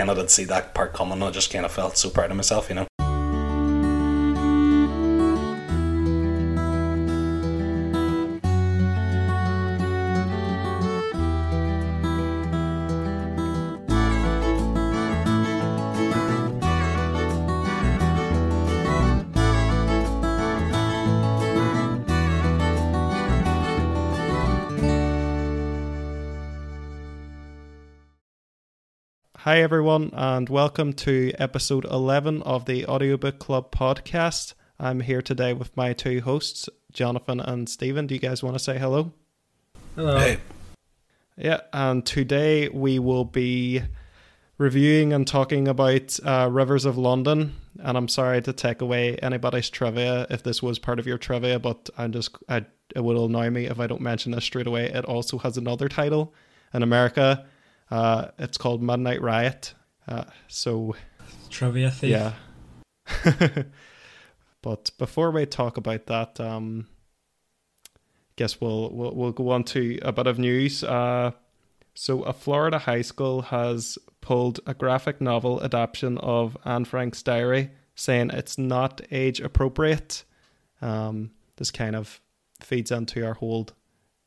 kind of did see that part coming, I just kind of felt so proud of myself, you know. Hi, everyone, and welcome to episode 11 of the Audiobook Club podcast. I'm here today with my two hosts, Jonathan and Stephen. Do you guys want to say hello? Hello. Hey, Yeah, and today we will be reviewing and talking about uh, Rivers of London. And I'm sorry to take away anybody's trivia if this was part of your trivia, but I'm just I, it will annoy me if I don't mention this straight away. It also has another title in America. Uh, it's called Midnight Riot. Uh, so Trivia thief. yeah. but before we talk about that, um, guess we'll, we'll we'll go on to a bit of news. Uh, so a Florida high school has pulled a graphic novel adaptation of Anne Frank's diary, saying it's not age appropriate. Um, this kind of feeds into our whole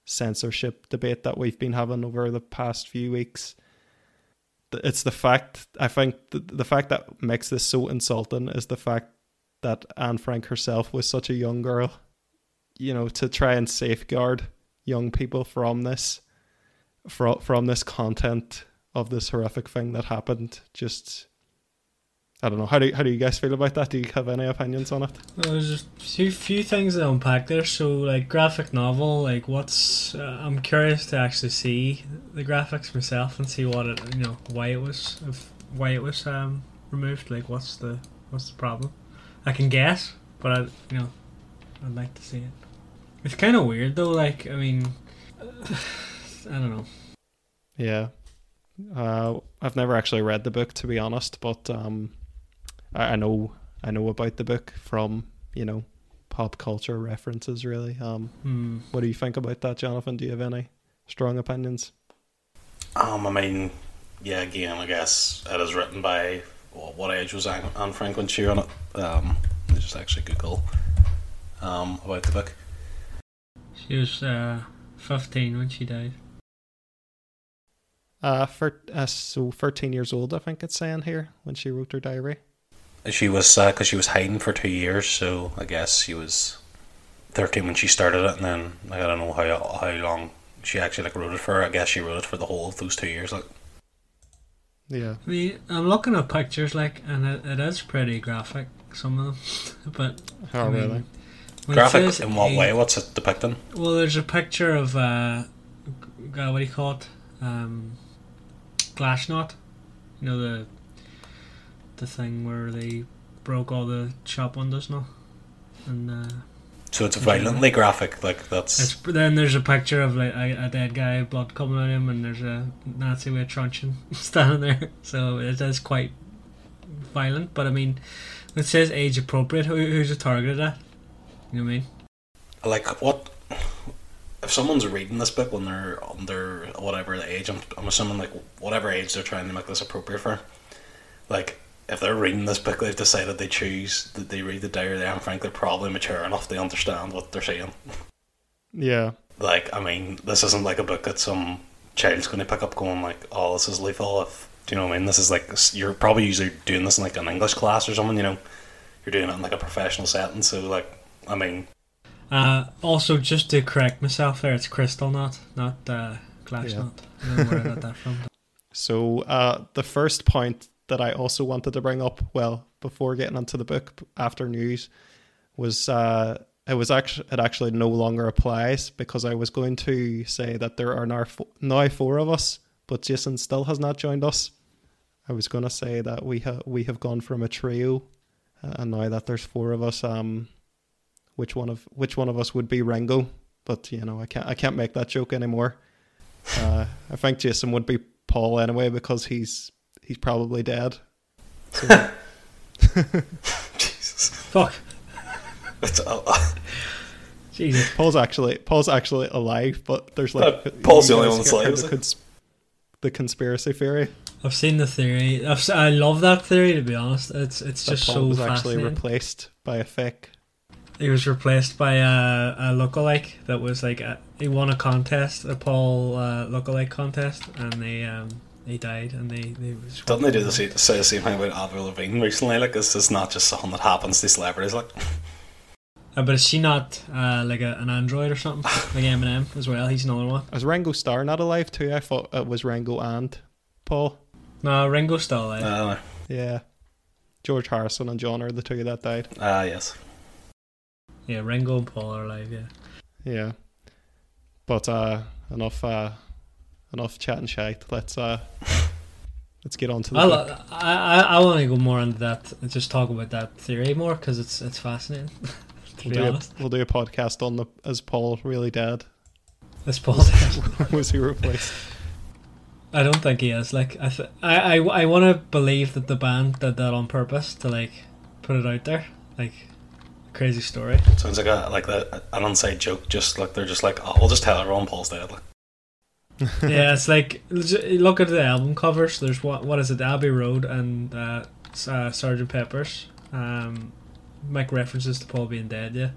censorship debate that we've been having over the past few weeks it's the fact I think the, the fact that makes this so insulting is the fact that Anne Frank herself was such a young girl. You know, to try and safeguard young people from this, from from this content of this horrific thing that happened. Just, I don't know. How do how do you guys feel about that? Do you have any opinions on it? Well, there's just a few, few things to unpack there. So, like, graphic novel, like, what's. Uh, I'm curious to actually see the graphics myself and see what it, you know, why it was, if, why it was um, removed. Like, what's the, what's the problem? I can guess, but I, you know, I'd like to see it. It's kind of weird though. Like, I mean, I don't know. Yeah. Uh, I've never actually read the book to be honest, but um, I, I know I know about the book from you know pop culture references. Really, um, Hmm. what do you think about that, Jonathan? Do you have any strong opinions? um, I mean, yeah, again, I guess it is written by well, what age was Anne, Anne Frank when she wrote it? Um, I just actually Google um about the book. She was uh, 15 when she died. Uh, for uh, so thirteen years old, I think it's saying here when she wrote her diary. She was because she was hiding for two years, so I guess she was thirteen when she started it, and then like, I don't know how how long she actually like wrote it for. I guess she wrote it for the whole of those two years. Like, Yeah, I mean, I'm looking at pictures, like, and it, it is pretty graphic, some of them. but oh I mean, really? graphic in what age- way? What's it depicting? Well, there's a picture of uh, g- uh, what do you call it? Um, Glasnost. You know the the thing where they broke all the shop windows now, and uh, So it's violently graphic. Like that's it's, then there's a picture of like a, a dead guy, blood coming out of him, and there's a Nazi with a truncheon standing there. So it is quite violent. But I mean, it says age appropriate, who, who's it targeted at? You know what I mean? like what if someone's reading this book when they're under whatever the age I'm, I'm assuming like whatever age they're trying to make this appropriate for like if they're reading this book they've decided they choose that they read the diary of Anne Frank they're probably mature enough they understand what they're saying Yeah, like I mean this isn't like a book that some child's going to pick up going like oh this is lethal if do you know what I mean this is like you're probably usually doing this in like an English class or something you know you're doing it in like a professional setting so like I mean Uh, also, just to correct myself there, it's Kristallnacht, not uh, Glass Yeah. Knot. I don't know where I got that from. So uh, the first point that I also wanted to bring up, well, before getting into the book after news, was uh, it was actually it actually no longer applies because I was going to say that there are now fo- now four of us, but Jason still has not joined us. I was going to say that we have we have gone from a trio, uh, and now that there's four of us, um, which one of which one of us would be Ringo? But you know, I can't I can't make that joke anymore. Uh, I think Jason would be Paul anyway because he's he's probably dead. So, Jesus Fuck. it's, uh, Jesus. Paul's actually Paul's actually alive, but there's like Uh, Paul's the only one that's alive, the cons- the conspiracy theory. I've seen the theory. I've, si love that theory to be honest. It's it's That just Paul so was actually replaced by a fake. he was replaced by a, a lookalike that was like a, he won a contest, a Paul uh, lookalike contest, and they um he died and they they was Doesn't they do the same, say the same thing about Avril Lavigne recently? Like, this is not just something that happens to celebrities. Like, Uh, but is she not uh, like a, an android or something like Eminem as well? He's another one. Is Ringo Starr not alive too? I thought it was Ringo and Paul. No, Ringo's still alive. uh, Yeah. George Harrison and John are the two that died. ah, yes. yeah, Ringo and Paul are alive. Yeah. Yeah. But uh enough uh enough chatting shite. Let's uh let's get on to the I'll. I I I want to go more into that and just talk about that theory more because it's it's fascinating. to We'll be do, a, we'll do a podcast on the is Paul really dead? this Paul. dead. was he replaced? I don't think he is. Like I, th- I, I, I want to believe that the band did that on purpose to like put it out there. Like crazy story. Sounds like a like the, an inside joke. Just like they're just like, oh, we'll just tell everyone Paul's dead. Like, yeah, it's like look at the album covers. There's what what is it? Abbey Road and uh, uh, Sergeant Pepper's. Um, make references to Paul being dead. Yeah.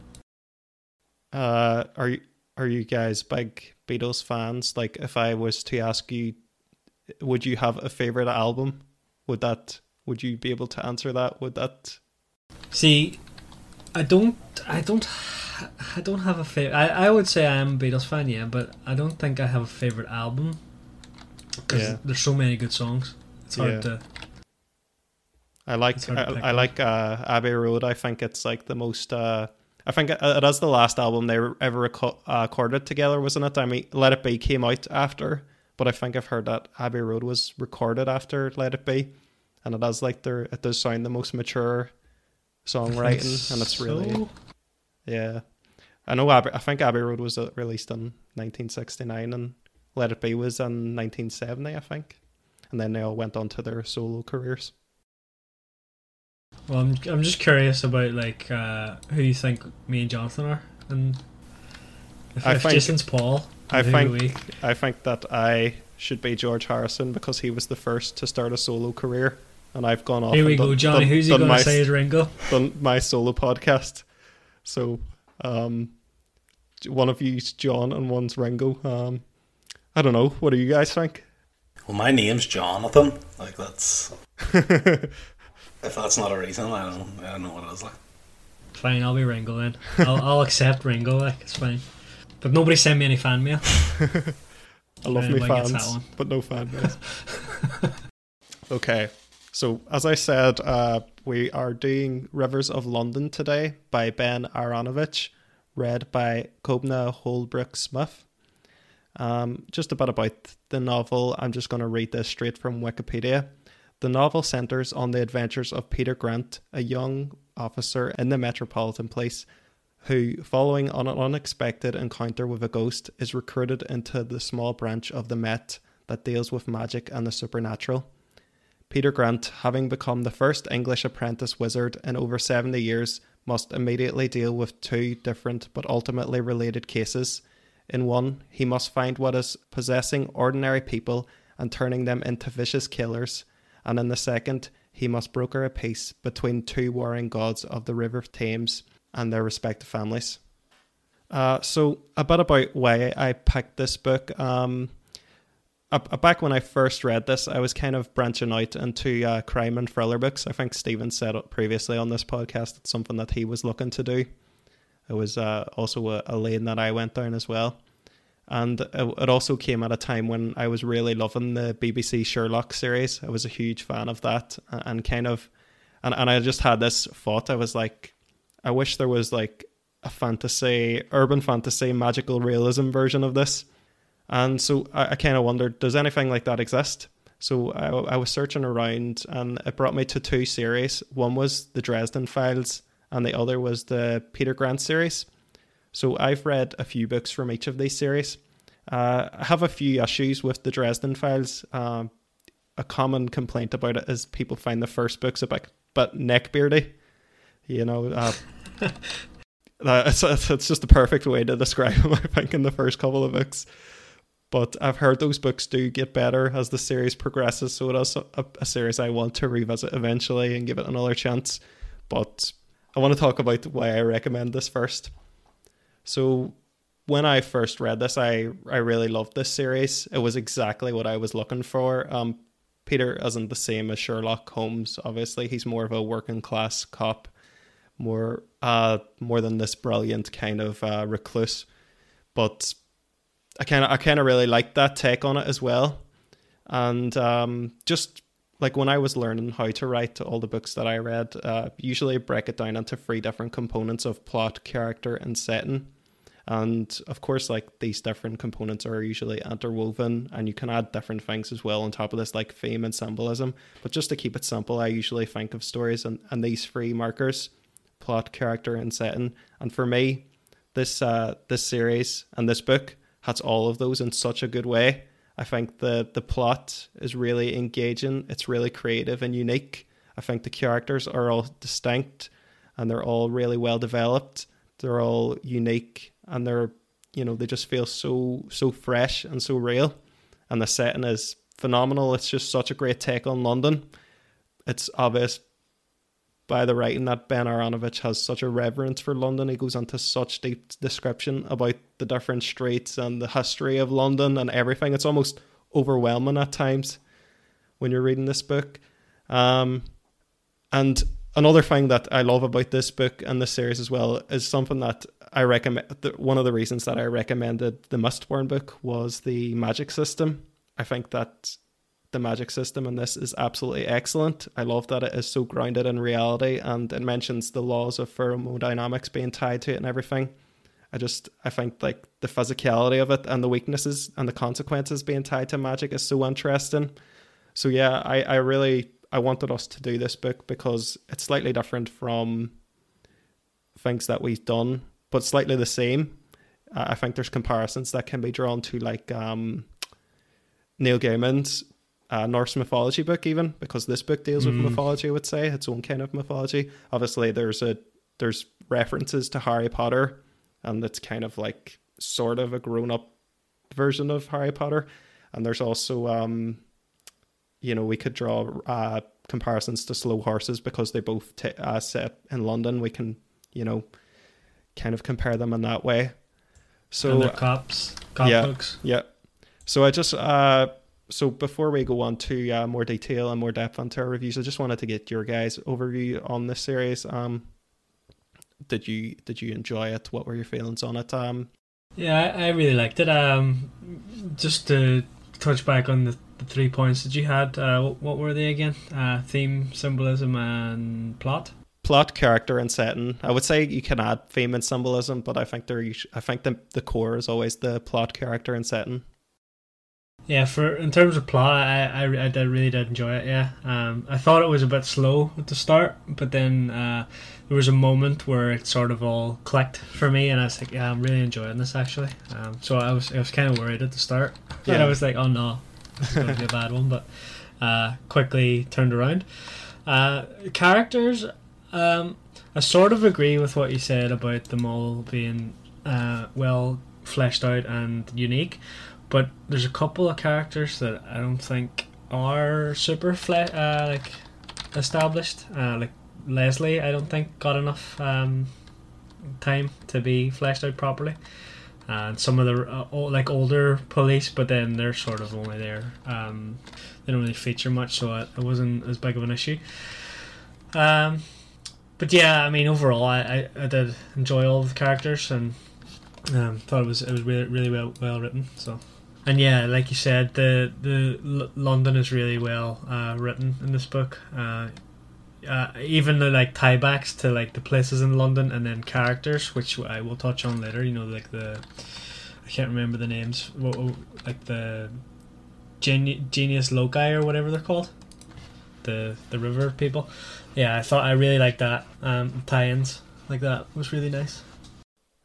Uh are you are you guys big Beatles fans? Like if I was to ask you would you have a favorite album? Would that would you be able to answer that? Would that See, I don't, I don't, I don't have a favorite. I, I would say I am a Beatles fan, yeah, but I don't think I have a favorite album because Yeah. there's so many good songs. It's hard Yeah. to. I like I, I like uh, Abbey Road. I think it's like the most. Uh, I think it, it is the last album they ever reco- uh, recorded together, wasn't it? I mean, Let It Be came out after, but I think I've heard that Abbey Road was recorded after Let It Be, and it does like their it does sound the most mature songwriting, and it's really So- yeah. I know Abbey. I think Abbey Road was uh, released in 1969, and Let It Be was in 1970, I think, and then they all went on to their solo careers. Well, I'm, I'm just curious about like uh, who you think me and Jonathan are, and if, I if think- Jason's Paul, I think? I think that I should be George Harrison because he was the first to start a solo career, and I've gone off. Here we go, done- Johnny. done- Who's he going to say is Ringo? done my solo podcast. So, um, one of you's John and one's Ringo. Um, I don't know. What do you guys think? well, my name's Jonathan. Like that's if that's not a reason, I don't, I don't know what it is. Like, Fine, I'll be Ringo then. I'll, I'll accept Ringo. Like it's fine, but nobody send me any fan mail. I love Right, me well, I guess that fans, but no fan base. okay, so as I said, uh, we are doing Rivers of London today by Ben Aaronovitch, read by Kobna Holdbrook Smith. Um, just a bit about the novel. I'm just going to read this straight from Wikipedia. The novel centers on the adventures of Peter Grant, a young officer in the Metropolitan Police who, following on an unexpected encounter with a ghost, is recruited into the small branch of the Met that deals with magic and the supernatural. Peter Grant, having become the first English apprentice wizard in over 70 years, must immediately deal with two different but ultimately related cases. In one, he must find what is possessing ordinary people and turning them into vicious killers, and in the second, he must broker a peace between two warring gods of the River Thames and their respective families. Uh, so, a bit about why I picked this book. Um, uh, uh, back when I first read this, I was kind of branching out into uh, crime and thriller books. I think Stephen said previously on this podcast. It's something that he was looking to do. It was uh, also a, a lane that I went down as well. And it, also came at a time when I was really loving the BBC Sherlock series. I was a huge fan of that and kind of, and, and I just had this thought. I was like, I wish there was like a fantasy, urban fantasy, magical realism version of this. And so I, I kind of wondered, does anything like that exist? So I, I was searching around and it brought me to two series. One was the Dresden Files and the other was the Peter Grant series. So I've read a few books from each of these series. Uh, I have a few issues with the Dresden Files. Um, a common complaint about it is people find the first books a bit, bit neckbeardy. You know, uh, it's, it's just the perfect way to describe him. I think in the first couple of books, but I've heard those books do get better as the series progresses. So it is a, a series I want to revisit eventually and give it another chance. But I want to talk about why I recommend this first. So when I first read this, I I really loved this series. It was exactly what I was looking for. Um, Peter isn't the same as Sherlock Holmes. Obviously, he's more of a working class cop, more uh more than this brilliant kind of uh, recluse. But I kind of I kind of really liked that take on it as well, and um, just like when I was learning how to write all the books that I read, uh, usually break it down into three different components of plot, character, and setting. And of course, like these different components are usually interwoven, and you can add different things as well on top of this, like theme and symbolism. But just to keep it simple, I usually think of stories and, and these three markers plot, character, and setting. And for me, this uh, this series and this book has all of those in such a good way. I think the the plot is really engaging. It's really creative and unique. I think the characters are all distinct and they're all really well developed. They're all unique and they're you know they just feel so so fresh and so real. And the setting is phenomenal. It's just such a great take on London. It's obvious by the writing that Ben Aaronovitch has such a reverence for London. He goes into such deep description about the different streets and the history of London and everything. It's almost overwhelming at times when you're reading this book. Um, and another thing that I love about this book and this series as well is something that I recommend. One of the reasons that I recommended the Mistborn book was the magic system. I think that the magic system in this is absolutely excellent. I love that it is so grounded in reality and it mentions the laws of thermodynamics being tied to it and everything. I just I think like the physicality of it and the weaknesses and the consequences being tied to magic is so interesting. So yeah, I, I really I wanted us to do this book because it's slightly different from things that we've done, but slightly the same. I think there's comparisons that can be drawn to like um, Neil Gaiman's uh, Norse mythology book, even because this book deals with mm. mythology. I would say its own kind of mythology. Obviously, there's a there's references to Harry Potter, and it's kind of like sort of a grown up version of Harry Potter. And there's also, um, you know, we could draw uh, comparisons to Slow Horses because they both t- uh, set in London. We can, you know, kind of compare them in that way. So cops, cop yeah, books. Yeah. So I just uh so before we go on to uh, more detail and more depth onto our reviews, I just wanted to get your guys' overview on this series. Um, did you did you enjoy it? What were your feelings on it? Um, yeah, I, I really liked it. Um, just to touch back on the, the three points that you had, uh, what, what were they again? Uh, theme, symbolism, and plot. Plot, character, and setting. I would say you can add theme and symbolism, but I think there. I think the the core is always the plot, character, and setting. Yeah, for in terms of plot, I, I, I did, really did enjoy it. Yeah, um, I thought it was a bit slow at the start, but then uh, there was a moment where it sort of all clicked for me, and I was like, yeah, I'm really enjoying this actually. Um, so I was I was kind of worried at the start, yeah. and I was like, oh no, this is going to be a bad one, but uh, quickly turned around. Uh, characters, um, I sort of agree with what you said about them all being uh, well fleshed out and unique but there's a couple of characters that I don't think are super fle- uh, like established. Uh, like Leslie, I don't think got enough um, time to be fleshed out properly. And some of the uh, like older police, but then they're sort of only there. Um, they don't really feature much, so it, it wasn't as big of an issue. Um, but yeah, I mean, overall, I, I, I did enjoy all the characters and um, thought it was it was really really well well written. So and yeah, like you said, the the London is really well uh, written in this book. Uh, uh, even the like tiebacks to like the places in London and then characters, which I will touch on later. You know, like the I can't remember the names. Like the Geni- genius loci or whatever they're called, the the river people. Yeah, I thought I really liked that um, tie-ins like that was really nice.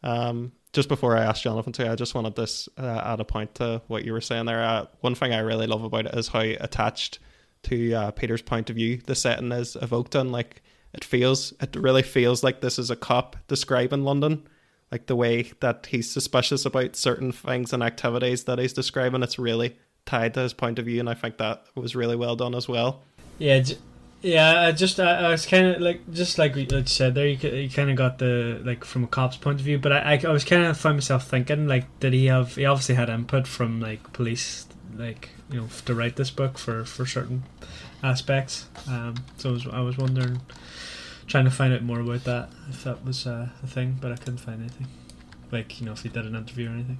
Um, just before I asked Jonathan to, I just wanted this uh, add a point to what you were saying there. Uh, one thing I really love about it is how attached to uh, Peter's point of view the setting is evoked in. Like it feels, it really feels like this is a cop describing London. like the way that he's suspicious about certain things and activities that he's describing. It's really tied to his point of view, and I think that was really well done as well. Yeah, yeah. I just I, I was kind of like just like you said there. You, you kind of got the like from a cop's point of view, but I I, was kind of find myself thinking like, did he have? He obviously had input from like police, like you know, to write this book for for certain aspects. Um, so I was, I was wondering, trying to find out more about that if that was uh, a thing, but I couldn't find anything. Like you know, if he did an interview or anything.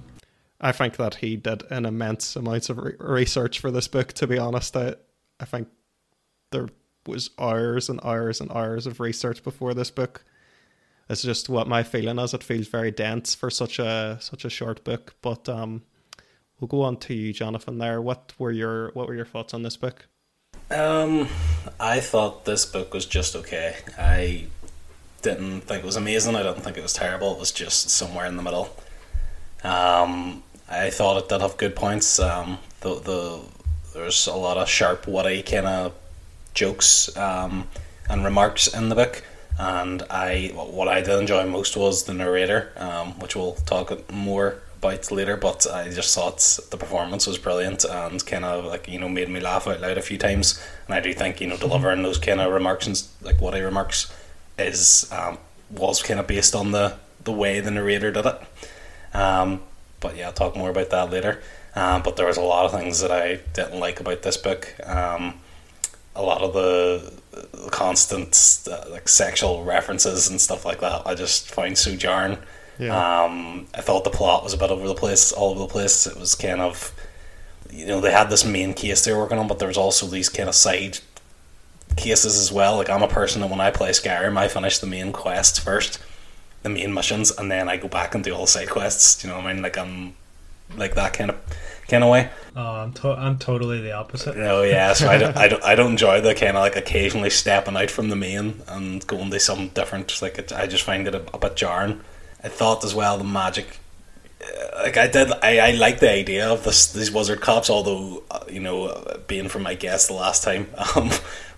I think that he did an immense amounts of re- research for this book. To be honest, I, I think there was hours and hours and hours of research before this book. It's just what my feeling is. It feels very dense for such a such a short book. But um, we'll go on to you, Jonathan. There, what were your what were your thoughts on this book? Um, I thought this book was just okay. I didn't think it was amazing. I didn't think it was terrible. It was just somewhere in the middle. Um, I thought it did have good points. Um, the the there's a lot of sharp, witty kind of jokes um, and remarks in the book. And I, what I did enjoy most was the narrator, um, which we'll talk more about later. But I just thought the performance was brilliant and kind of like you know made me laugh out loud a few times. And I do think you know delivering those kind of remarks and like what I remarks is um, was kind of based on the the way the narrator did it. Um, but yeah, I'll talk more about that later. Um, but there was a lot of things that I didn't like about this book. Um, a lot of the, constant uh, like sexual references and stuff like that, I just find so jarring. Yeah. Um, I thought the plot was a bit over the place, all over the place. It was kind of, you know, they had this main case they were working on, but there was also these kind of side cases as well. Like I'm a person that when I play Skyrim, I finish the main quests first, the main missions, and then I go back and do all the side quests. You know what I mean? Like I'm like that kind of kind of way. Oh, I'm to- I'm totally the opposite. Oh yeah, so I don't, I don't I don't enjoy the kind of like occasionally stepping out from the main and going to some different. Like it, I just find it a, a bit jarring. I thought as well the magic uh, like I did, I, I like the idea of this these wizard cops. Although uh, you know, being from my guest the last time, um,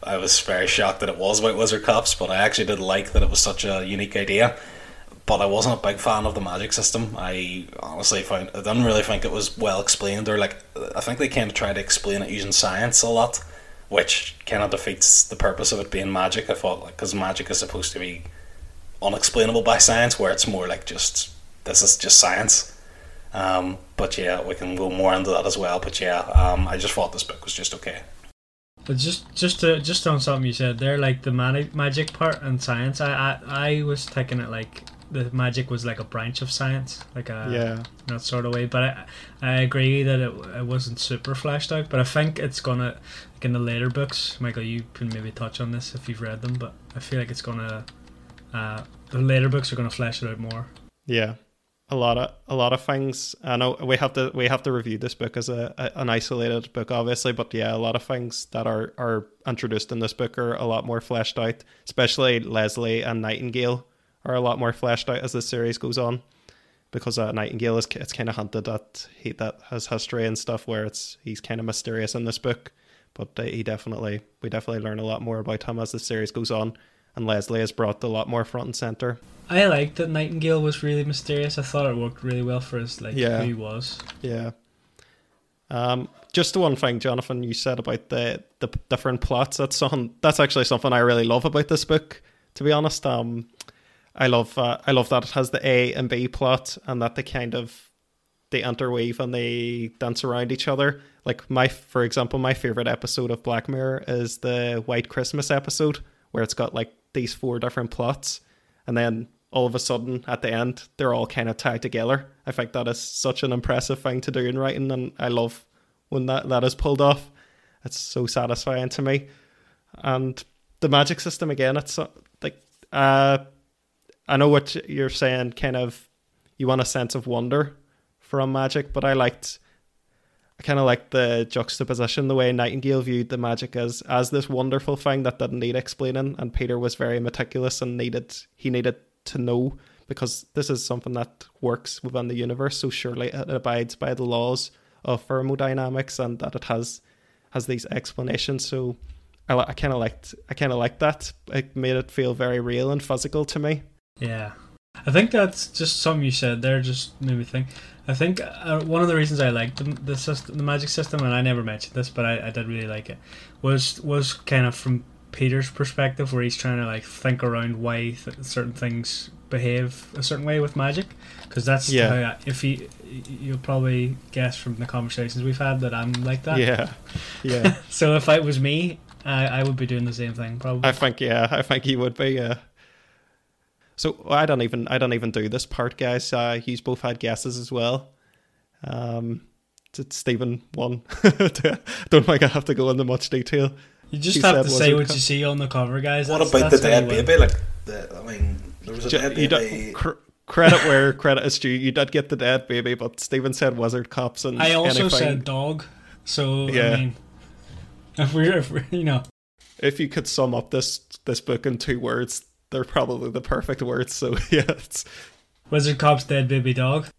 I was very shocked that it was about wizard cops. But I actually did like that it was such a unique idea. But I wasn't a big fan of the magic system. I honestly found I didn't really think it was well explained. Or like I think they kind of tried to explain it using science a lot, which kind of defeats the purpose of it being magic. I thought like because magic is supposed to be unexplainable by science, where it's more like just this is just science. Um, but yeah, we can go more into that as well. But yeah, um, I just thought this book was just okay. But just just to, just on something you said there, like the magic magic part and science, I, I I was taking it like the magic was like a branch of science, like a yeah that sort of way. But I I agree that it, it wasn't super fleshed out. But I think it's gonna like in the later books, Michael, you can maybe touch on this if you've read them. But I feel like it's gonna uh, the later books are gonna flesh it out more. Yeah, a lot of a lot of things. I know we have to we have to review this book as a, a, an isolated book, obviously, but yeah, a lot of things that are are introduced in this book are a lot more fleshed out. Especially Leslie and Nightingale are a lot more fleshed out as the series goes on, because uh, Nightingale is it's kind of hinted at he that has history and stuff where it's he's kind of mysterious in this book, but uh, he definitely we definitely learn a lot more about him as the series goes on, and Leslie is brought a lot more front and center. I liked that Nightingale was really mysterious. I thought it worked really well for his like Yeah. who he was. Yeah. Um, just the one thing, Jonathan, you said about the the different plots. That's something. That's actually something I really love about this book. To be honest, um, I love uh, I love that it has the A and B plot, and that they kind of they interweave and they dance around each other. Like my, for example, my favorite episode of Black Mirror is the White Christmas episode, where it's got like these four different plots, and then all of a sudden at the end they're all kind of tied together. I think that is such an impressive thing to do in writing, and I love when that that is pulled off. It's so satisfying to me. And the magic system again, it's uh, like uh, I know what you're saying. Kind of, you want a sense of wonder from magic, but I liked. I kind of liked the juxtaposition, the way Nightingale viewed the magic as as this wonderful thing that didn't need explaining, and Peter was very meticulous and needed he needed to know because this is something that works within the universe. So surely it abides by the laws of thermodynamics and that it has has these explanations. So I, I kind of liked I kind of liked that. It made it feel very real and physical to me. Yeah. I think that's just something you said there. Just made me think. I think uh, one of the reasons I liked the the, system, the magic system, and I never mentioned this, but I, I did really like it, was was kind of from Peter's perspective, where he's trying to like think around why th- certain things behave a certain way with magic, because that's Yeah. how I, if you you'll probably guess from the conversations we've had that I'm like that. Yeah, yeah. So if it was me, I, I would be doing the same thing probably. I think yeah, I think he would be. Yeah. So I don't even I don't even do this part, guys. Uh, you both had guesses as well. Um, it's Stephen one. don't think I have to go into much detail. you just he have to say what co- you see on the cover, guys. What That's- about the that's how dead you win. baby? Like, the, I mean, there was a dead you baby. cr- credit where credit is due. You did get the dead baby, but Stephen said wizard cops and I also anything. said dog. So Yeah. I mean, if we're, if we're you know, if you could sum up this this book in two words, they're probably the perfect words. So yeah, it's Wizard Cop's dead baby dog.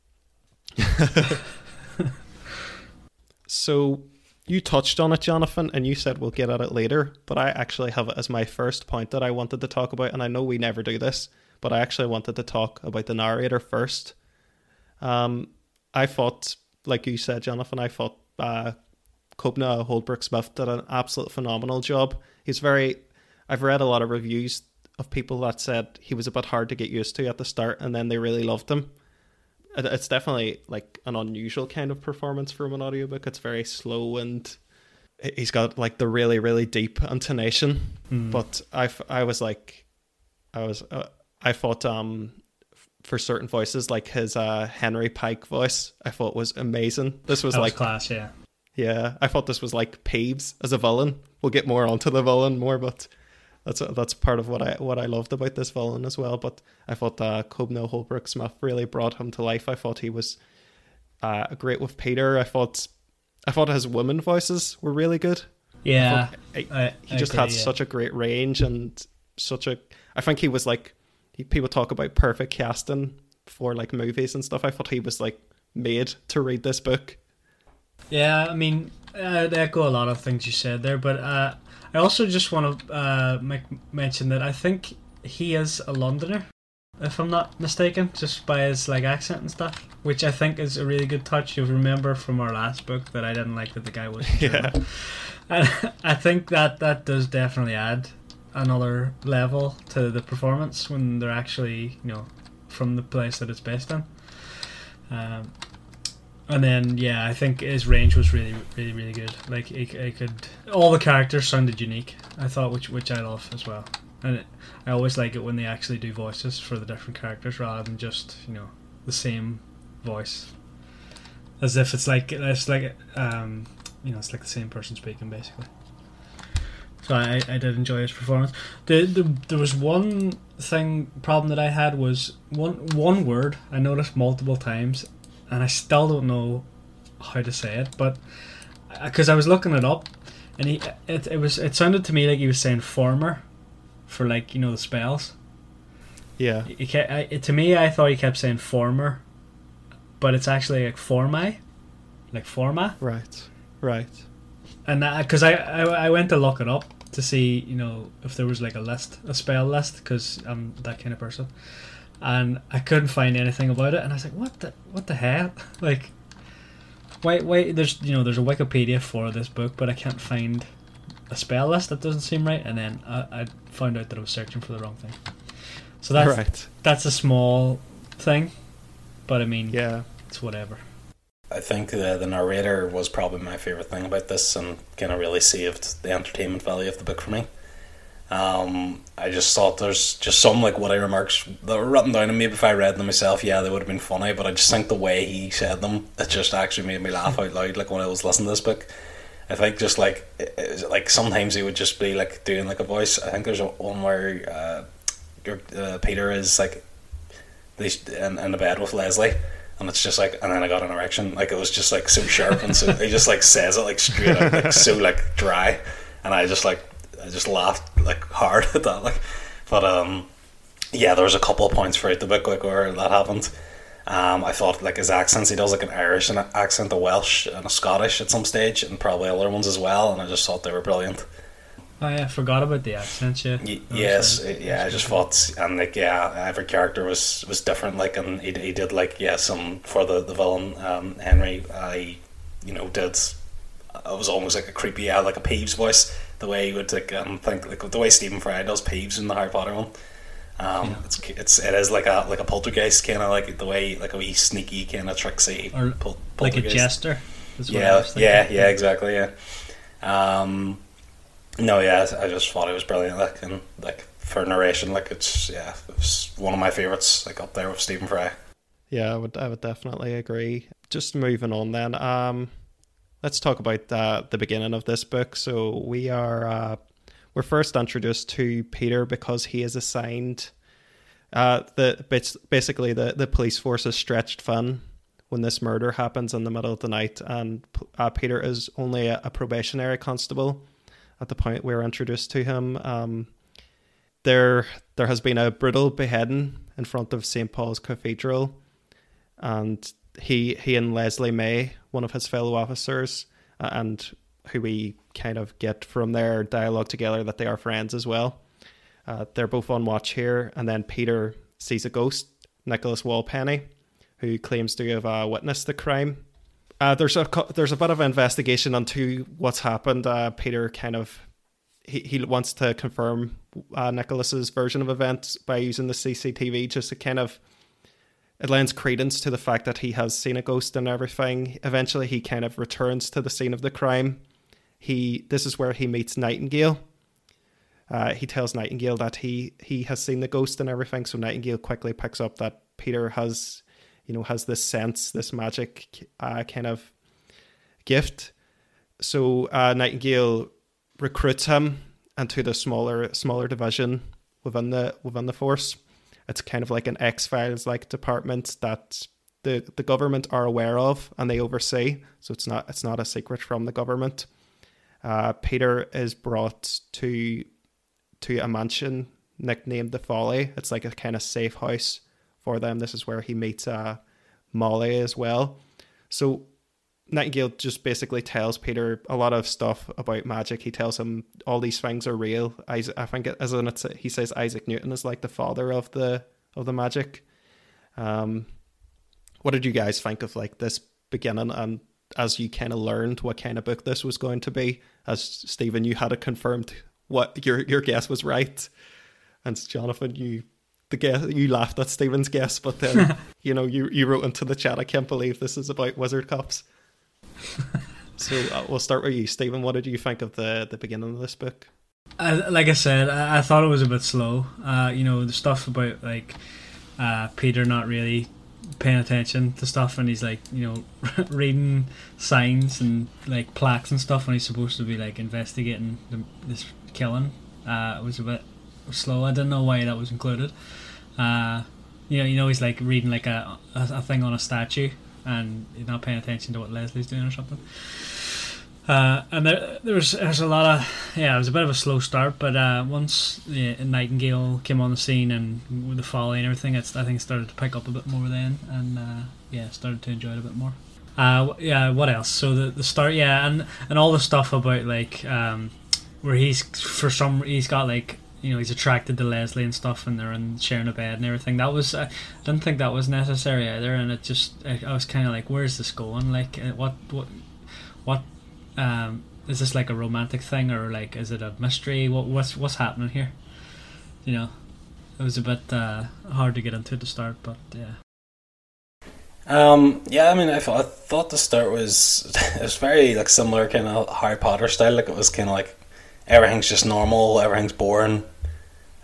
So you touched on it, Jonathan, and you said we'll get at it later, but I actually have it as my first point that I wanted to talk about, and I know we never do this, but I actually wanted to talk about the narrator first. Um, I thought, like you said, Jonathan, I thought uh, Kobna Holdbrook Smith did an absolute phenomenal job. He's very. I've read a lot of reviews of people that said he was a bit hard to get used to at the start, and then they really loved him it's definitely like an unusual kind of performance from an audiobook. It's very slow and he's got like the really really deep intonation. But I, I was like I was uh, I thought um for certain voices like his uh Henry Pyke voice I thought was amazing. This was That was like class, yeah. yeah, I thought this was like Peeves as a villain. We'll get more onto the villain more, but that's that's part of what I what I loved about this villain as well. But I thought uh, Kobna Holdbrook Smith really brought him to life. I thought he was uh, great with Peter. I thought I thought his women voices were really good. Yeah. I- I- he just agree, had yeah. such a great range and such a. I think he was like he, people talk about perfect casting for like movies and stuff. I thought he was like made to read this book. Yeah, I mean, I'd echo a lot of things you said there, but uh, I also just want to uh, make, mention that I think he is a Londoner, if I'm not mistaken, just by his like accent and stuff, which I think is a really good touch. You'll remember from our last book that I didn't like that the guy was Yeah. German. And I think that that does definitely add another level to the performance when they're actually, you know, from the place that it's based in. Um, and then yeah, I think his range was really, really, really good. Like he could, all the characters sounded unique. I thought, which which I love as well. And it, I always like it when they actually do voices for the different characters rather than just you know the same voice, as if it's like it's like um you know it's like the same person speaking basically. So I, I did enjoy his performance. The, the there was one thing problem that I had was one one word I noticed multiple times, and I still don't know how to say it, but because I was looking it up, and he it, it was it sounded to me like he was saying former, for like you know the spells. Yeah. He kept, I, to me, I thought he kept saying former, but it's actually like formi, like forma Right. Right. and because I, I I went to look it up to see you know if there was like a list a spell list because I'm that kind of person and I couldn't find anything about it and I was like what the what the hell like why why there's you know there's a Wikipedia for this book but I can't find a spell list that doesn't seem right and then I, I found out that I was searching for the wrong thing so that's right. that's a small thing but I mean Yeah. it's whatever I think the, the narrator was probably my favourite thing about this and kind of really saved the entertainment value of the book for me. Um, I just thought there's just some like witty remarks that were written down, and maybe if I read them myself, yeah, they would have been funny. But I just think the way he said them, it just actually made me laugh out loud. Like when I was listening to this book, I think just like like sometimes he would just be like doing like a voice. I think there's a, one where uh, uh, Peter is like these in, in the bed with Leslie. And it's just like, and then I got an erection. Like it was just like so sharp, and so he just like says it like straight like so like dry, and I just like I just laughed like hard at that. Like, but um, yeah, there was a couple of points throughout the book like where that happened. Um, I thought like his accents, he does like an Irish and accent, a Welsh and a Scottish at some stage, and probably other ones as well. And I just thought they were brilliant. Oh yeah, I forgot about the accent. Yeah. Y- yes, it- yeah. I just thought, and like, yeah, every character was was different. Like, and he, he did like, yeah, some for the the villain, um, Henry. I, you know, did. It was almost like a creepy, yeah, like a Peeves voice. The way he would like, um, think like the way Stephen Fry does Peeves in the Harry Potter one. Um, Yeah. it's it's it is like a like a poltergeist kind of like the way like a wee sneaky kind of tricksy Or pol- Like a jester. is what Yeah, yeah, yeah, exactly, yeah. Um, no, yeah, I just thought it was brilliant, like, and like for narration, like it's yeah, it was one of my favorites, like up there with Stephen Fry. Yeah, I would I would definitely agree. Just moving on then. Um let's talk about uh, the beginning of this book. So we are uh we're first introduced to Peter because he is assigned uh the basically the the police force is stretched thin when this murder happens in the middle of the night and uh, Peter is only a, a probationary constable at the point we're introduced to him. Um there there has been a brutal beheading in front of St. Paul's Cathedral and he he and Leslie May, one of his fellow officers, uh, and who we kind of get from their dialogue together that they are friends as well. Uh, they're both on watch here, and then Peter sees a ghost, Nicholas Wallpenny, who claims to have uh, witnessed the crime. Uh, there's a there's a bit of investigation into what's happened. Uh, Peter kind of he, he wants to confirm uh, Nicholas's version of events by using the CCTV just to kind of it lends credence to the fact that he has seen a ghost and everything. Eventually, he kind of returns to the scene of the crime. He this is where he meets Nightingale. Uh, he tells Nightingale that he he has seen the ghost and everything. So Nightingale quickly picks up that Peter has, you know, has this sense, this magic uh, kind of gift. So uh, Nightingale recruits him into the smaller smaller division within the within the force it's kind of like an X Files like department that the the government are aware of and they oversee. So it's not it's not a secret from the government. Uh, Peter is brought to to a mansion nicknamed the Folly. It's like a kind of safe house for them. This is where he meets uh, Molly as well. So Nightingale just basically tells Peter a lot of stuff about magic. He tells him all these things are real. Isaac, I think, it, as in it's, he says Isaac Newton is like the father of the of the magic. Um, what did you guys think of like this beginning and as you kind of learned what kind of book this was going to be? As Stephen, you had it confirmed what your your guess was right, and Jonathan, you the guess you laughed at Stephen's guess, but then you know you you wrote into the chat. I can't believe this is about wizard cops. so uh, we'll start with you, Stephen. What did you think of the the beginning of this book? I, like I said, I, I thought it was a bit slow. Uh, you know, the stuff about like uh, Peter not really paying attention to stuff, and he's like, you know, reading signs and like plaques and stuff when he's supposed to be like investigating the, this killing. Uh, it was a bit slow. I didn't know why that was included. Uh, you know, you know, he's like reading like a, a, a thing on a statue, and he's not paying attention to what Leslie's doing or something. Uh, and there, there was there's a lot of yeah, it was a bit of a slow start, but uh, once yeah, Nightingale came on the scene and with the folly and everything, it's I think it started to pick up a bit more then, and uh, yeah, started to enjoy it a bit more. Uh, yeah, what else? So the the start, yeah, and and all the stuff about like um, where he's for some he's got like you know he's attracted to Leslie and stuff, and they're in sharing a bed and everything. That was I didn't think that was necessary either, and it just I, I was kind of like, where's this going? Like, uh, what what what um, is this like a romantic thing or like is it a mystery? What what's what's happening here? You know, it was a bit uh, hard to get into at the start, but yeah. Um, yeah, I mean, I thought, I thought the start was it was very like similar kind of Harry Potter style. Like it was kind of like everything's just normal, everything's boring,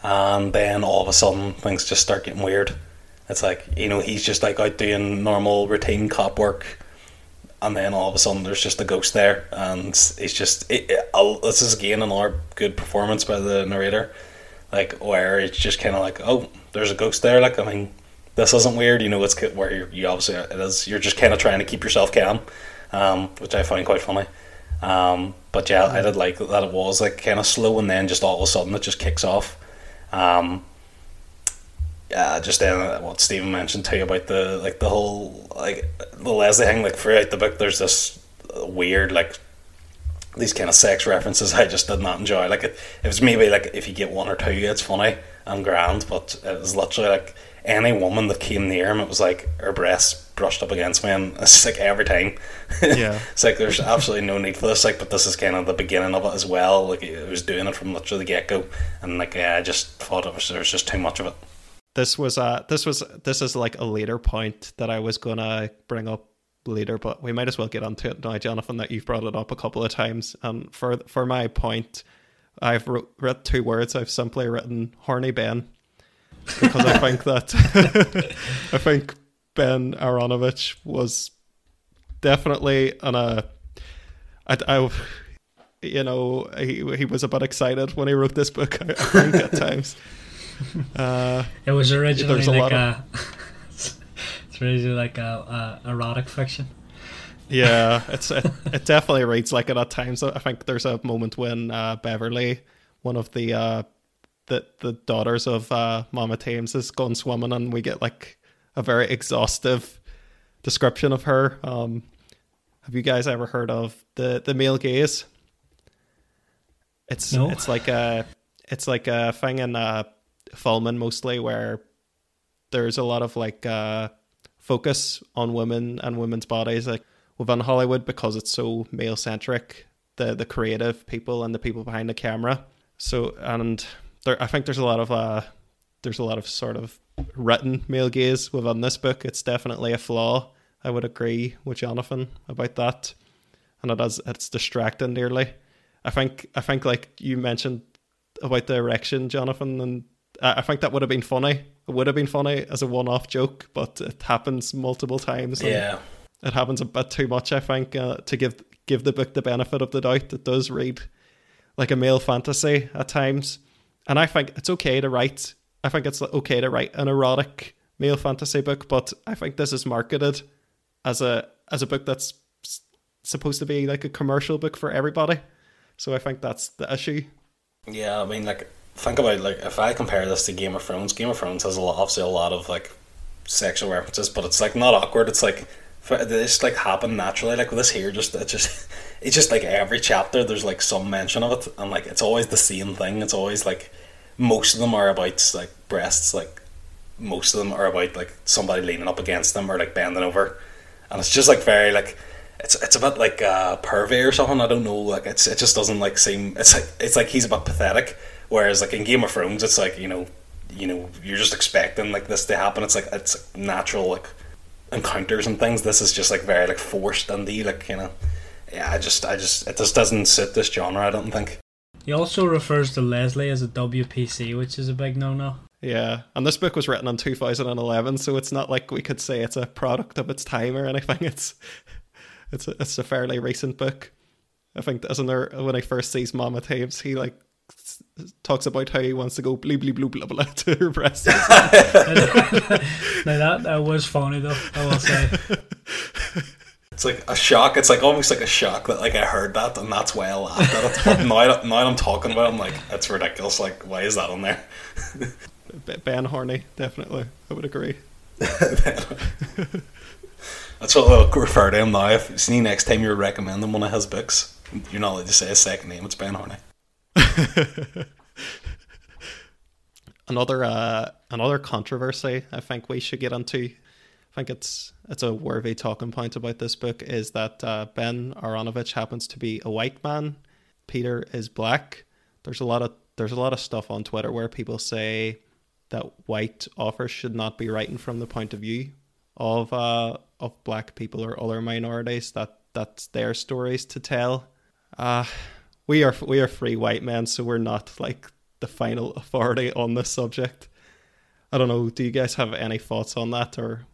and then all of a sudden things just start getting weird. It's like you know he's just like out doing normal routine cop work, and then all of a sudden there's just a ghost there, and it's just it, it, this is again another good performance by the narrator, like where it's just kind of like oh there's a ghost there. Like I mean this isn't weird. You know, it's where you're, you obviously it is. You're just kind of trying to keep yourself calm, um, which I find quite funny. Um, but yeah, I did like that it was like kind of slow, and then just all of a sudden it just kicks off. Um, yeah, just then what Stephen mentioned too about the like the whole like the Leslie thing. Like throughout the book, there's this weird like these kind of sex references I just did not enjoy. Like it, it was maybe like if you get one or two, it's funny and grand, but it was literally like any woman that came near him, it was like her breasts brushed up against me, and it's like every time. Yeah, it's like there's absolutely no need for this. Like, but this is kind of the beginning of it as well. Like it was doing it from literally the get go, and like yeah, I just thought it was there was just too much of it. This was uh this was this is like a later point that I was gonna bring up later, but we might as well get onto it now, Jonathan. That you've brought it up a couple of times, and for for my point, I've wrote, wrote two words. I've simply written "horny Ben" because I think that I think Ben Aaronovitch was definitely on a. I, I, you know, he he was a bit excited when he wrote this book. I, I think at times. Uh, it was originally a like a. Of, it's originally like a, a, erotic fiction. Yeah, it's it, it definitely reads like it at times. I think there's a moment when uh, Beverly, one of the uh, the the daughters of uh, Mama Thames, is gone swimming, and we get like a very exhaustive description of her. Um, have you guys ever heard of the the male gaze? It's no. it's like a it's like a thing in uh, Fullman mostly where there's a lot of like uh, focus on women and women's bodies, like within Hollywood because it's so male centric. The the creative people and the people behind the camera. So and there, I think there's a lot of uh, there's a lot of sort of written male gaze within this book. It's definitely a flaw. I would agree with Jonathan about that, and it does it's distracting nearly. I think I think like you mentioned about the erection, Jonathan, and I think that would have been funny. It would have been funny as a one-off joke, but it happens multiple times. Yeah, it happens a bit too much. I think uh, to give give the book the benefit of the doubt. It does read like a male fantasy at times, and I think it's okay to write I think it's okay to write an erotic male fantasy book, but I think this is marketed as a as a book that's supposed to be like a commercial book for everybody. So I think that's the issue. Yeah, I mean, like think about like if I compare this to Game of Thrones, Game of Thrones has a lot, obviously a lot of like sexual references, but it's like not awkward. It's like just like happen naturally. Like this here, just it just it's just like every chapter there's like some mention of it, and like it's always the same thing. It's always like most of them are about like breasts like most of them are about like somebody leaning up against them or like bending over. And it's just like very like it's it's a bit like uh pervy or something i don't know like it's it just doesn't like seem it's like it's like he's a bit pathetic. Whereas like in game of thrones it's like you know you know you're just expecting like this to happen. It's like it's natural like encounters and things. This is just like very like forced and the like you know. Yeah i just i just it just doesn't suit this genre i don't think he also refers to Leslie as a WPC, which is a big no-no. Yeah, and this book was written in 2011, so it's not like we could say it's a product of its time or anything. It's it's a, it's a fairly recent book. I think isn't there when he first sees Mama Thames, he like talks about how he wants to go blue blue blue blah blah to her breasts. now that that was funny though, I will say. It's like a shock. It's like almost like a shock that like I heard that and that's why I laughed at it. But now, now I'm talking about it, I'm like, it's ridiculous. Like, why is that on there? ben Horny, definitely. I would agree. that's what I'll refer to him now. If see next time you're recommending one of his books, you're not allowed to say his second name. It's Ben Horny. another uh, another controversy I think we should get into I think it's it's a worthy talking point about this book is that uh, Ben Aaronovitch happens to be a white man. Peter is black. There's a lot of there's a lot of stuff on Twitter where people say that white authors should not be writing from the point of view of uh, of black people or other minorities. That that's their stories to tell. Uh, we are we are free white men, so we're not like the final authority on this subject. I don't know. Do you guys have any thoughts on that, or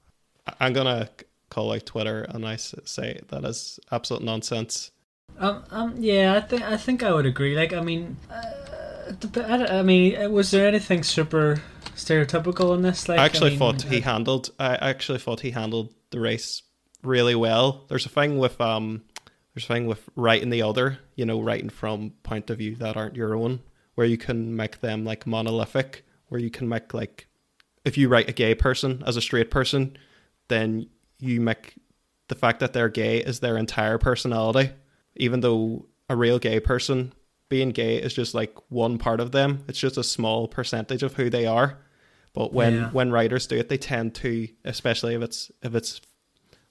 I'm gonna call out Twitter and I say that is absolute nonsense. Um, um, yeah, I think I think I would agree. Like, I mean, uh, I, I mean, was there anything super stereotypical in this? Like, I actually I mean, thought he handled. I actually thought he handled the race really well. There's a thing with um, there's a thing with writing the other. You know, writing from point of view that aren't your own, where you can make them like monolithic, where you can make like, if you write a gay person as a straight person, then you make the fact that they're gay is their entire personality, even though a real gay person being gay is just like one part of them. It's just a small percentage of who they are. But when Yeah. when writers do it, they tend to, especially if it's if it's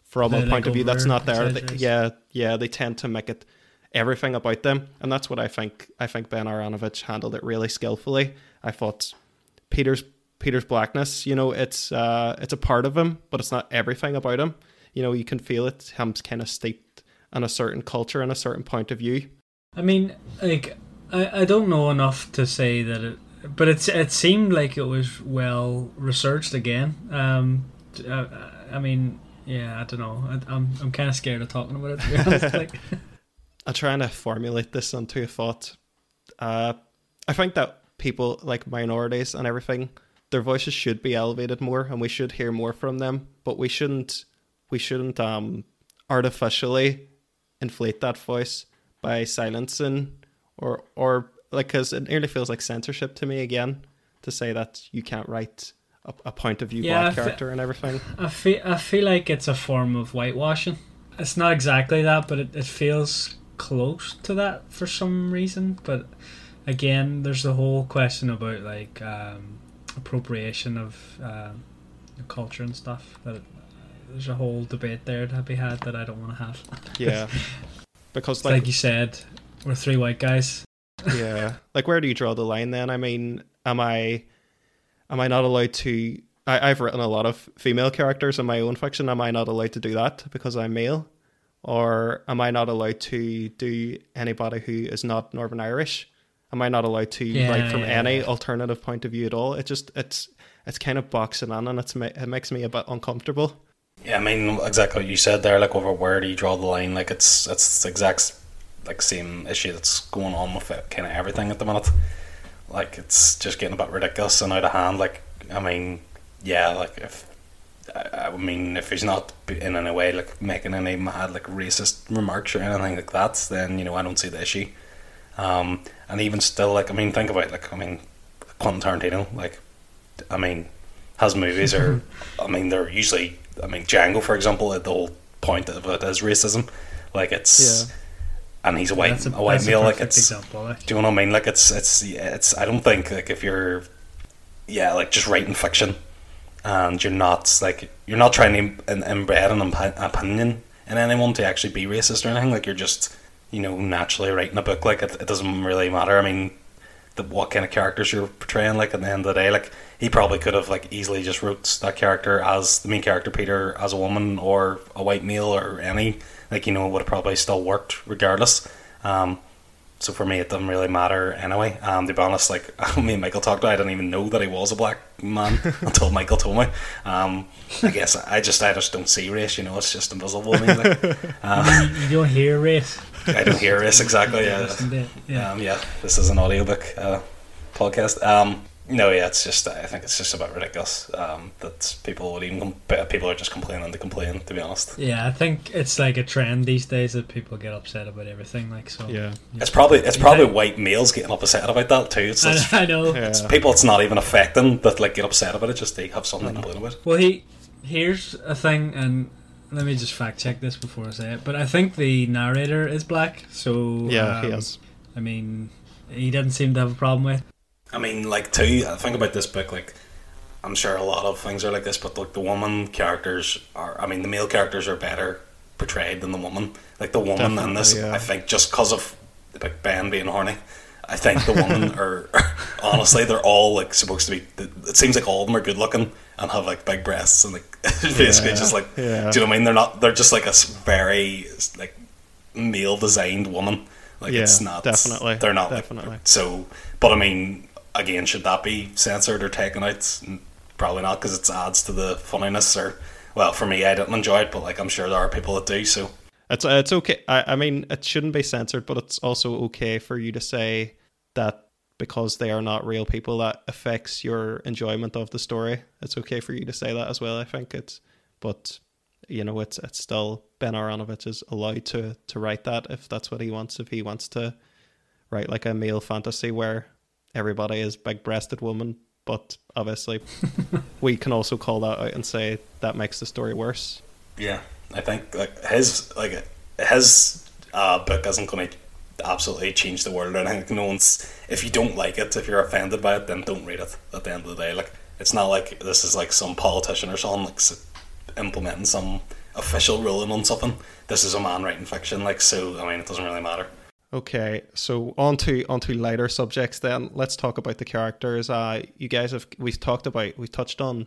from They, a like, point of view that's not there. They, yeah, yeah, they tend to make it everything about them, and that's what I think. I think Ben Aaronovitch handled it really skillfully. I thought Peter's Peter's blackness, you know, it's uh, it's a part of him, but it's not everything about him. You know, you can feel it. Him kind of steeped in a certain culture and a certain point of view. I mean, like I, I don't know enough to say that it, but it's it seemed like it was well researched again. Um, uh, I mean, yeah, I don't know. I, I'm I'm kind of scared of talking about it. Like, I'm trying to formulate this into a thought. Uh, I think that people like minorities and everything, their voices should be elevated more, and we should hear more from them. But we shouldn't, we shouldn't um, artificially inflate that voice by silencing or or like because it nearly feels like censorship to me again to say that you can't write a, a point of view Yeah, black fe- character and everything. I feel I feel like it's a form of whitewashing. It's not exactly that, but it, it feels close to that for some reason. But again, there's the whole question about like um, appropriation of uh, culture and stuff. That there's a whole debate there to be had that I don't want to have. Yeah, because like, like you said, we're three white guys. yeah like where do you draw the line then i mean am i am i not allowed to I, i've written a lot of female characters in my own fiction am i not allowed to do that because i'm male or am i not allowed to do anybody who is not northern irish am i not allowed to Yeah, write from yeah, any yeah. alternative point of view at all it just it's it's kind of boxing in and it's it makes me a bit uncomfortable Yeah, I mean exactly what you said there. Like over where do you draw the line? Like it's it's the exact like same issue that's going on with it, kind of everything at the minute. Like it's just getting a bit ridiculous and out of hand. Like I mean, yeah, like if I, I mean if he's not in any way like making any mad like racist remarks or anything like that, then you know I don't see the issue. Um, and even still, like I mean, think about like I mean, Quentin Tarantino, like I mean, has movies or I mean they're usually I mean Django for example at the whole point of it is racism like it's Yeah and he's a white That's a, white that's male like it's example. Like. do you know what I mean like it's it's yeah, it's I don't think like if you're yeah like just writing fiction and you're not like you're not trying to em- embed an opinion in anyone to actually be racist or anything like you're just you know naturally writing a book like it, it doesn't really matter I mean the what kind of characters you're portraying. Like at the end of the day, like he probably could have like easily just wrote that character as the main character Peter as a woman or a white male or any like you know it would have probably still worked regardless. Um, so for me, it doesn't really matter anyway. Um, to be honest, like me and Michael talked about, I didn't even know that he was a black man until Michael told me. Um, I guess I just I just don't see race. You know, it's just invisible to me. Like, um, You don't hear race. I don't hear this exactly. Yeah, Listen to it, yeah. um, yeah, this is an audiobook uh, podcast. Um, no, yeah, it's just I think it's just about ridiculous um, that people would even com- people are just complaining to complain. To be honest, Yeah, I think it's like a trend these days that people get upset about everything. Like so. yeah it's probably it's probably Yeah. white males getting upset about that too. It's, it's, I, I know. yeah it's people it's not even affecting that like get upset about it. Just they have something to complain about. Well, he here's a thing, and let me just fact check this before I say it. But I think the narrator is black, so yeah he um, is I mean, he didn't seem to have a problem with. I mean, like too. I think about this book. Like, I'm sure a lot of things are like this, but like the woman characters are. I mean, the male characters are better portrayed than the woman. Like the woman in this, yeah. I think, just because of like Ben being horny. I think the women are honestly they're all like supposed to be. It seems like all of them are good looking and have like big breasts and like basically Yeah, just like. yeah. Do you know what I mean? They're not. They're just like a very like male designed woman. Like Yeah, it's not definitely, They're not definitely like- so, but I mean, again, should that be censored or taken out? Probably not because it adds to the funniness. Or well, for me, I didn't enjoy it, but like I'm sure there are people that do. So It's it's okay. I, I mean, it shouldn't be censored, but it's also okay for you to say that because they are not real people, that affects your enjoyment of the story. It's okay for you to say that as well. I think it's, but you know, it's it's still Ben Aaronovitch is allowed to to write that if that's what he wants. If he wants to write like a male fantasy where everybody is big breasted woman, but obviously we can also call that out and say that makes the story worse. yeah, I think like his like his uh, book isn't going to absolutely change the world. And I think no one's if you don't like it, if you're offended by it, then don't read it. At the end of the day, like it's not like this is like some politician or something like implementing some official ruling on something. This is a man writing fiction, like so. I mean, it doesn't really matter. Okay, so on to on to lighter subjects then. Let's talk about the characters. Uh, you guys have we've talked about we've touched on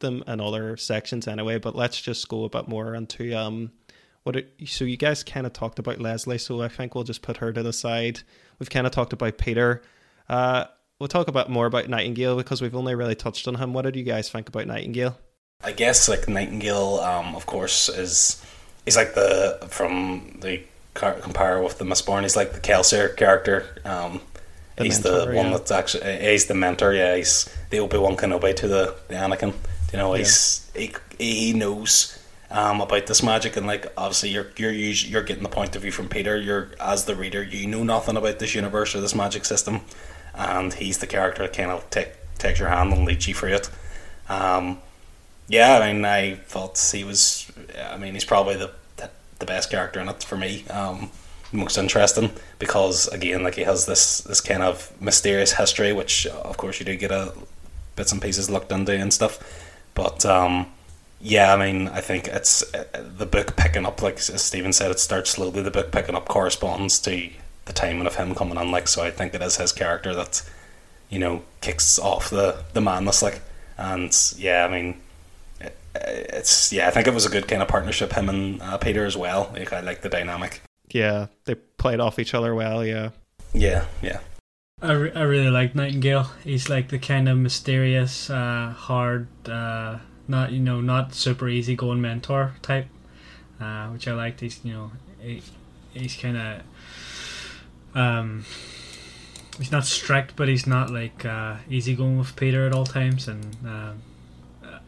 them in other sections anyway, but let's just go a bit more into um what it, so you guys kind of talked about Leslie, so I think we'll just put her to the side. We've kind of talked about Peter. Uh, we'll talk about more about Nightingale because we've only really touched on him. What did you guys think about Nightingale? I guess like Nightingale, um, of course, is he's like the from the compare with the Mistborn. He's like the Kelsier character. Um, the he's mentor, the one yeah. that's actually uh, he's the mentor. Yeah, he's the Obi Wan Kenobi to the, the Anakin. You know, he's yeah. he, he knows um, about this magic, and like obviously you're you're you're getting the point of view from Peter. You're as the reader, you know nothing about this universe or this magic system, and he's the character that kind of take takes your hand and leads you through it. Um, yeah, I mean, I thought he was. I mean, he's probably the the best character in it for me. Um, most interesting because again, like he has this this kind of mysterious history, which of course you do get a bits and pieces looked into and stuff. But um, yeah, I mean, I think it's uh, the book picking up, like as Stephen said, it starts slowly. The book picking up corresponds to the timing of him coming on, like so. I think it is his character that you know kicks off the the madness, like, and yeah, I mean it's yeah, I think it was a good kind of partnership him and uh, Peter as well. Like, I like the dynamic. Yeah, they played off each other well. Yeah. Yeah, yeah. I, re- I really like Nightingale. He's like the kind of mysterious, uh, hard, uh, not you know, not super easy going mentor type, uh, which I liked. He's you know, he, he's kind of, um, he's not strict, but he's not like uh, easy going with Peter at all times, and um,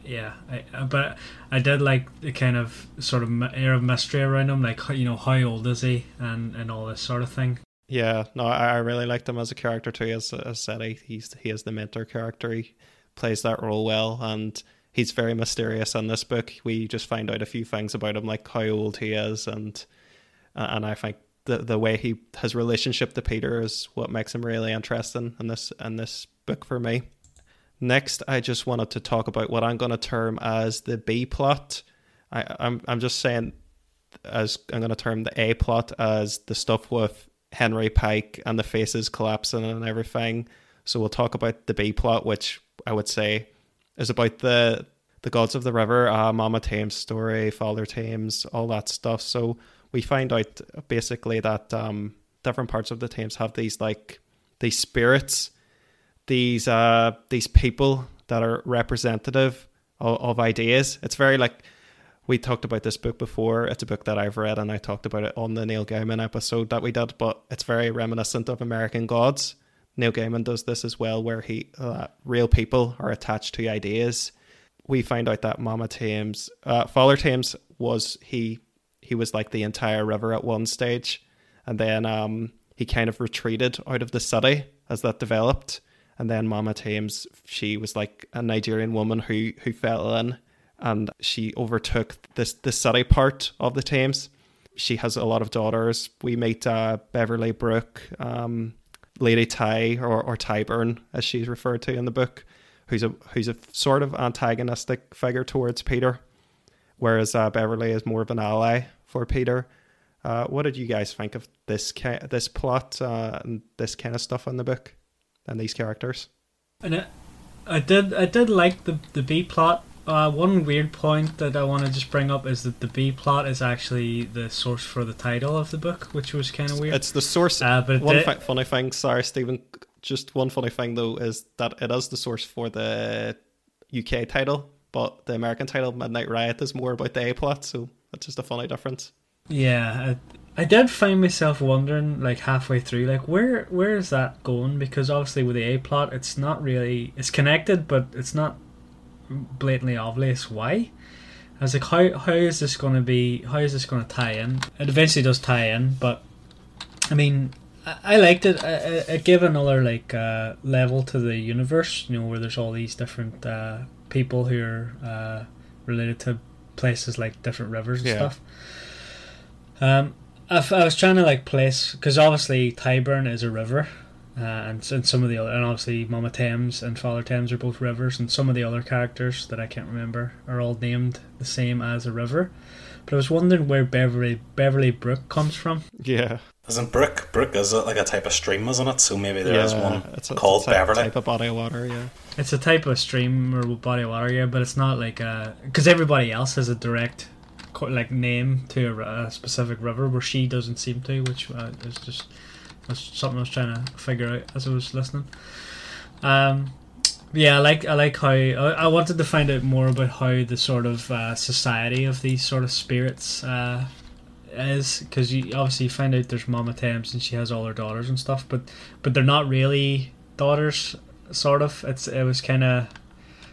yeah, I, uh, but I did like the kind of sort of air of mystery around him, like you know how old is he and and all this sort of thing. Yeah, no, I, I really liked him as a character too. As, as said, he, he's he is the mentor character. He plays that role well, and he's very mysterious in this book. We just find out a few things about him, like how old he is, and uh, and I think the the way he his relationship to Peter is what makes him really interesting in this in this book for me. Next, I just wanted to talk about what I'm going to term as the B plot. I, I'm I'm just saying, as I'm going to term the A plot as the stuff with Henry Pyke and the faces collapsing and everything. So we'll talk about the B plot, which I would say is about the the gods of the river, uh, Mama Thames story, Father Thames, all that stuff. So we find out basically that um, different parts of the Thames have these like these spirits these uh these people that are representative of, of ideas. It's very like we talked about this book before. It's a book that I've read, and I talked about it on the Neil Gaiman episode that we did. But it's very reminiscent of American Gods. Neil Gaiman does this as well, where he uh, real people are attached to ideas. We find out that Mama Thames, uh, Father Thames was he he was like the entire river at one stage, and then um, he kind of retreated out of the city as that developed and then Mama Thames, she was like a Nigerian woman who who fell in, and she overtook this the city part of the Thames. She has a lot of daughters. We meet uh, Beverly Brook, um, Lady Ty or, or Tyburn, as she's referred to in the book, who's a who's a sort of antagonistic figure towards Peter, whereas uh, Beverly is more of an ally for Peter. Uh, what did you guys think of this this plot uh, and this kind of stuff in the book? and these characters. And I, I did I did like the the B plot. Uh, one weird point that I want to just bring up is that the B plot is actually the source for the title of the book, which was kind of weird. It's the source. Uh, but one did, funny thing, sorry, Stephen. Just one funny thing though is that it is the source for the UK title, but the American title, Midnight Riot, is more about the A plot. So that's just a funny difference. Yeah, I did find myself wondering, like halfway through, like where where is that going? Because obviously with the A plot, it's not really it's connected, but it's not blatantly obvious why. I was like, how how is this going to be? How is this going to tie in? It eventually does tie in, but I mean, I, I liked it. It, it gave another like uh, level to the universe. You know, where there's all these different uh, people who are uh, related to places like different rivers and yeah. stuff. Um, I was trying to like place because obviously Tyburn is a river, uh, and, and some of the other and obviously Mama Thames and Father Thames are both rivers, and some of the other characters that I can't remember are all named the same as a river. But I was wondering where Beverly Beverly Brook comes from. Yeah. Isn't Brook? Brook is it like a type of stream, isn't it? So maybe there is yeah, one it's a, called it's a type, Beverly. type of body of water, yeah. It's a type of stream or body of water, yeah, but it's not like a because everybody else has a direct co- like name to a, a specific river, where she doesn't seem to, which uh, is just that's something I was trying to figure out as I was listening. Um, yeah, I like I like how I, wanted to find out more about how the sort of uh, society of these sort of spirits uh, is because you obviously find out there's Mama Thames and she has all her daughters and stuff, but but they're not really daughters. Sort of. It's it was kind of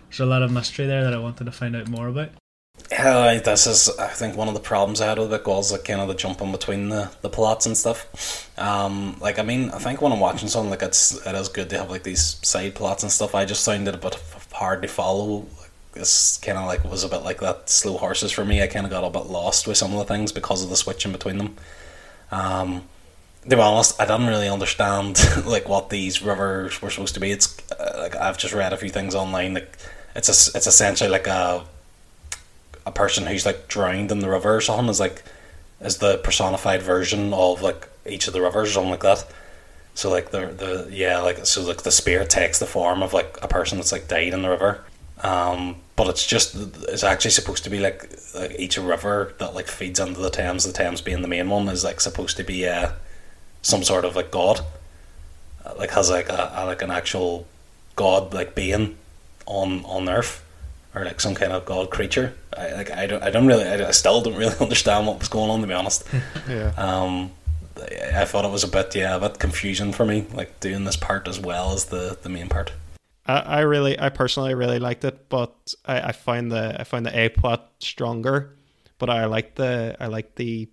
there's a lot of mystery there that I wanted to find out more about. Like, this is I think one of the problems I had with it was like kind of the jumping between the, the plots and stuff. Um, like I mean, I think when I'm watching something like it's it is good to have like these side plots and stuff. I just found it a bit hard to follow. This kind of like was a bit like that slow horses for me. I kind of got a bit lost with some of the things because of the switching between them. Um, to be honest, I didn't really understand like what these rivers were supposed to be. It's uh, like I've just read a few things online. Like it's a, it's essentially like a a person who's like drowned in the river or something is like is the personified version of like each of the rivers or something like that. So like the the yeah like so like the spirit takes the form of like a person that's like died in the river. Um, but it's just it's actually supposed to be like like each river that like feeds into the Thames. The Thames being the main one is like supposed to be uh, some sort of like god, Uh, like has like a, a like an actual god like being on on Earth or like some kind of god creature. I like I don't I don't really I, still don't really understand what was going on to be honest. Yeah. Um, I, I thought it was a bit yeah a bit confusing for me like doing this part as well as the the main part. I, I really, I personally really liked it, but I, I find the I find the A plot stronger. But I like the I like the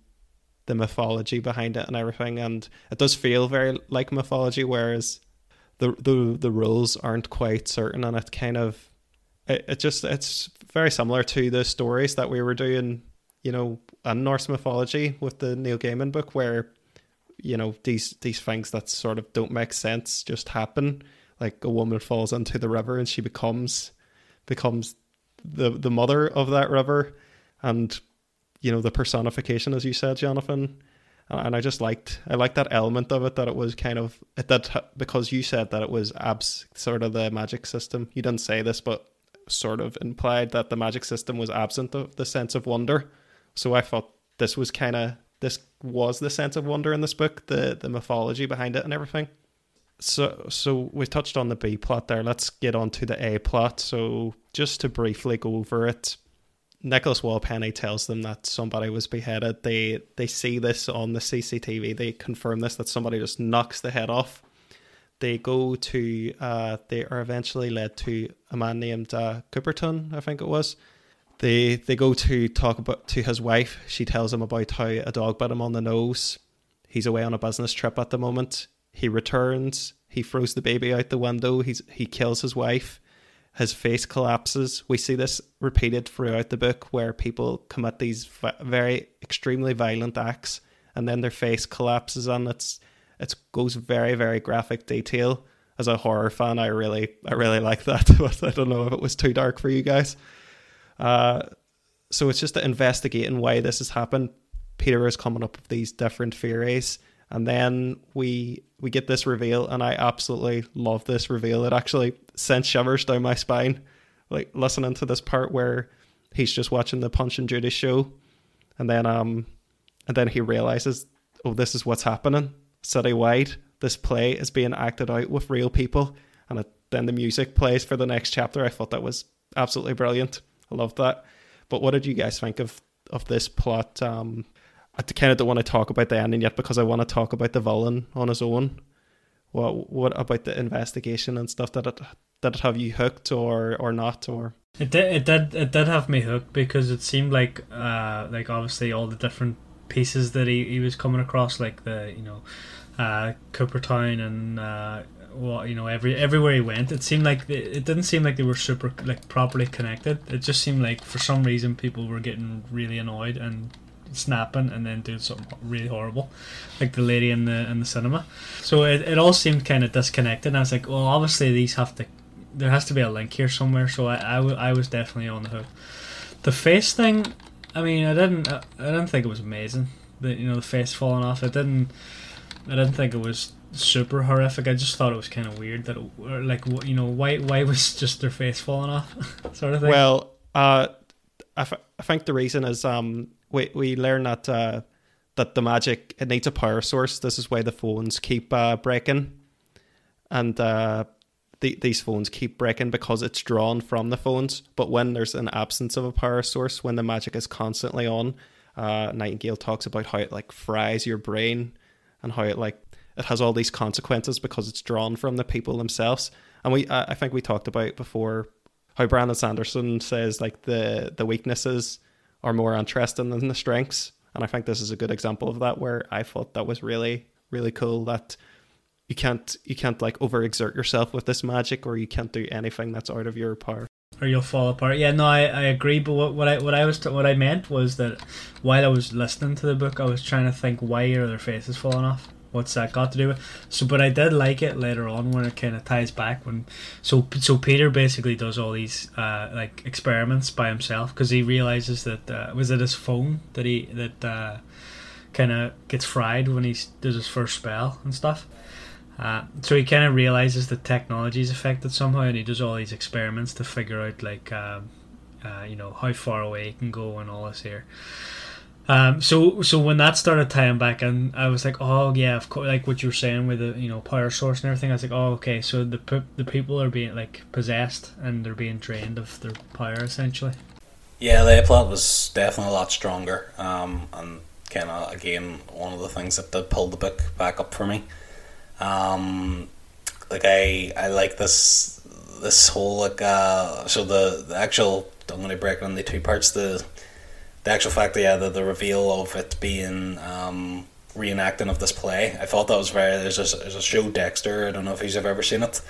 the mythology behind it and everything, and it does feel very like mythology, whereas the the the rules aren't quite certain, and it kind of it, it just it's very similar to the stories that we were doing, you know, in Norse mythology with the Neil Gaiman book, where you know these these things that sort of don't make sense just happen. Like a woman falls into the river and she becomes becomes the the mother of that river and you know the personification as you said jonathan. And i just liked i liked that element of it that it was kind of that because you said that it was abs sort of the magic system. You didn't say this but sort of implied that the magic system was absent of the sense of wonder so i thought this was kind of this was the sense of wonder in this book the the mythology behind it and everything so so we touched on the B plot there. Let's get on to the A plot. So just to briefly go over it, Nicholas Wallpenny tells them that somebody was beheaded. They they see this on the CCTV. They confirm this that somebody just knocks the head off. They go to uh, they are eventually led to a man named uh, Coopertown, I think it was. They they go to talk about to his wife. She tells him about how a dog bit him on the nose. He's away on a business trip at the moment. He returns. He throws the baby out the window. He's he kills his wife. His face collapses. We see this repeated throughout the book, where people commit these very extremely violent acts, and then their face collapses, and it's it goes very very graphic detail. As a horror fan, I really I really like that, but I don't know if it was too dark for you guys. Uh, so it's just investigating why this has happened. Peter is coming up with these different theories and then we we get this reveal and i absolutely love this reveal it actually sent shivers down my spine like listening to this part where he's just watching the punch and judy show and then um and then he realizes oh this is what's happening citywide this play is being acted out with real people and it, then the music plays for the next chapter i thought that was absolutely brilliant i loved that but what did you guys think of of this plot um I kind of don't want to talk about the ending yet because I want to talk about the villain on his own. What what about the investigation and stuff? that it did it have you hooked or or not or? It did. It did. It did have me hooked because it seemed like, uh, like obviously all the different pieces that he, he was coming across, like the you know, uh, Coopertown and uh, what you know every everywhere he went. It seemed like it, it didn't seem like they were super like properly connected. It just seemed like for some reason people were getting really annoyed and snapping and then doing something really horrible, like the lady in the in the cinema. So it, it all seemed kind of disconnected. And I was like, well, obviously these have to, there has to be a link here somewhere. So I, I, w- I was definitely on the hook. The face thing, I mean, I didn't I, I didn't think it was amazing. That you know the face falling off. I didn't I didn't think it was super horrific. I just thought it was kind of weird that, it, like, you know, why why was just their face falling off, sort of thing. Well, uh, I, f- I think the reason is um we we learn that uh that the magic it needs a power source. This is why the phones keep uh, breaking, and uh, the, these phones keep breaking because it's drawn from the phones. But when there's an absence of a power source, when the magic is constantly on, uh, Nightingale talks about how it like fries your brain and how it like it has all these consequences because it's drawn from the people themselves. And we, I think we talked about before how Brandon Sanderson says like the the weaknesses are more interesting than the strengths, and I think this is a good example of that. Where I thought that was really really cool that you can't you can't like overexert yourself with this magic, or you can't do anything that's out of your power or you'll fall apart. Yeah, no, I, I agree. But what, what I what I was t- what I meant was that while I was listening to the book, I was trying to think why are their faces falling off what's that got to do with so but i did like it later on when it kind of ties back when so so peter basically does all these uh like experiments by himself because he realizes that uh, was it his phone that he that uh kind of gets fried when he does his first spell and stuff uh, so he kind of realizes that technology is affected somehow and he does all these experiments to figure out like um, uh, you know how far away he can go and all this here um, so so when that started tying back and I was like, oh yeah, of course, like what you were saying with the you know power source and everything. I was like, oh okay, so the the people are being like possessed and they're being drained of their power essentially. Yeah, the plot was definitely a lot stronger, um, and kind of again one of the things that did pull the book back up for me. Um, like I I like this this whole like uh, so the the actual I'm to break it into two parts the the actual fact that yeah, the, the reveal of it being um, reenacting of this play, I thought that was very. There's a, there's a show Dexter. I don't know if you've ever seen it,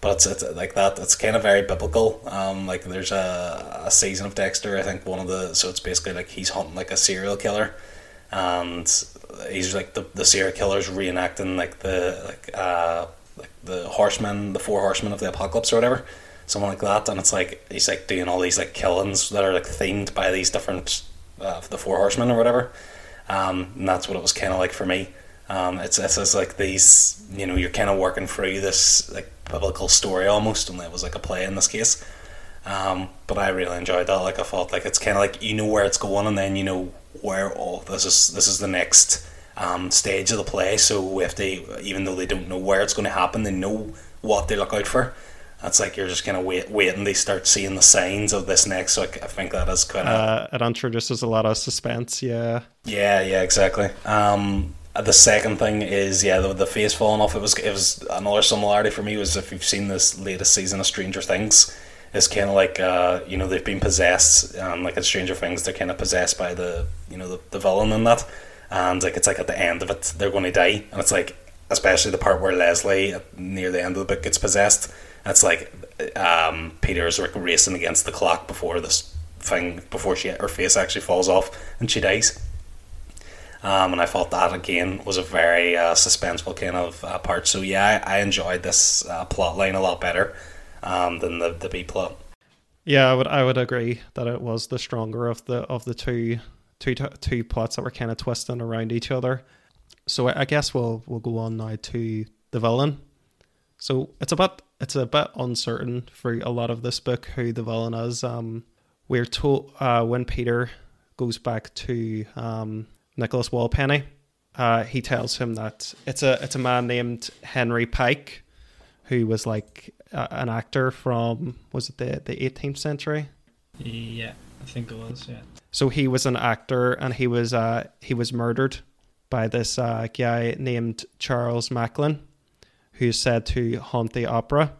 but it's, it's like that. It's kind of very biblical. Um, like there's a, a season of Dexter. I think one of the so it's basically like he's hunting like a serial killer, and he's like the the serial killer's reenacting like the like uh like the horsemen, the four horsemen of the apocalypse or whatever something like that and it's like he's like doing all these like killings that are like themed by these different uh, the Four Horsemen or whatever. Um, and that's what it was kind of like for me. Um, it's it's, like these, you know, you're kind of working through this like biblical story almost, and it was like a play in this case. Um, but I really enjoyed that. Like I felt like it's kind of like you know where it's going, and then you know where oh this is this is the next um, stage of the play. So if they even though they don't know where it's going to happen, they know what they look out for. That's like you're just kind of wait, waiting. They start seeing the signs of this next. So I, I think that is kind of uh, it introduces a lot of suspense. Yeah. Yeah. Yeah. Exactly. Um, the second thing is yeah the, the face falling off. It was it was another similarity for me was if you've seen this latest season of Stranger Things. It's kind of like uh, you know they've been possessed, um, like in Stranger Things, they're kind of possessed by the you know the, the villain and that, and like it's like at the end of it they're going to die, and it's like especially the part where Leslie near the end of the book gets possessed it's like um, Peter's racing against the clock before this thing, before she her face actually falls off and she dies. Um, and I thought that again was a very uh, suspenseful kind of uh, part. So yeah, I, I enjoyed this uh, plot line a lot better um, than the the B plot. Yeah, I would I would agree that it was the stronger of the of the two two two plots that were kind of twisting around each other. So I guess we'll we'll go on now to the villain. So it's a bit it's a bit uncertain for a lot of this book who the villain is. Um, we're told uh, when Peter goes back to um, Nicholas Wallpenny, uh, he tells him that it's a it's a man named Henry Pyke, who was like uh, an actor from was it the the 18th century? Yeah, I think it was. Yeah. So he was an actor, and he was uh, he was murdered by this uh, guy named Charles Macklin who's said to haunt the opera.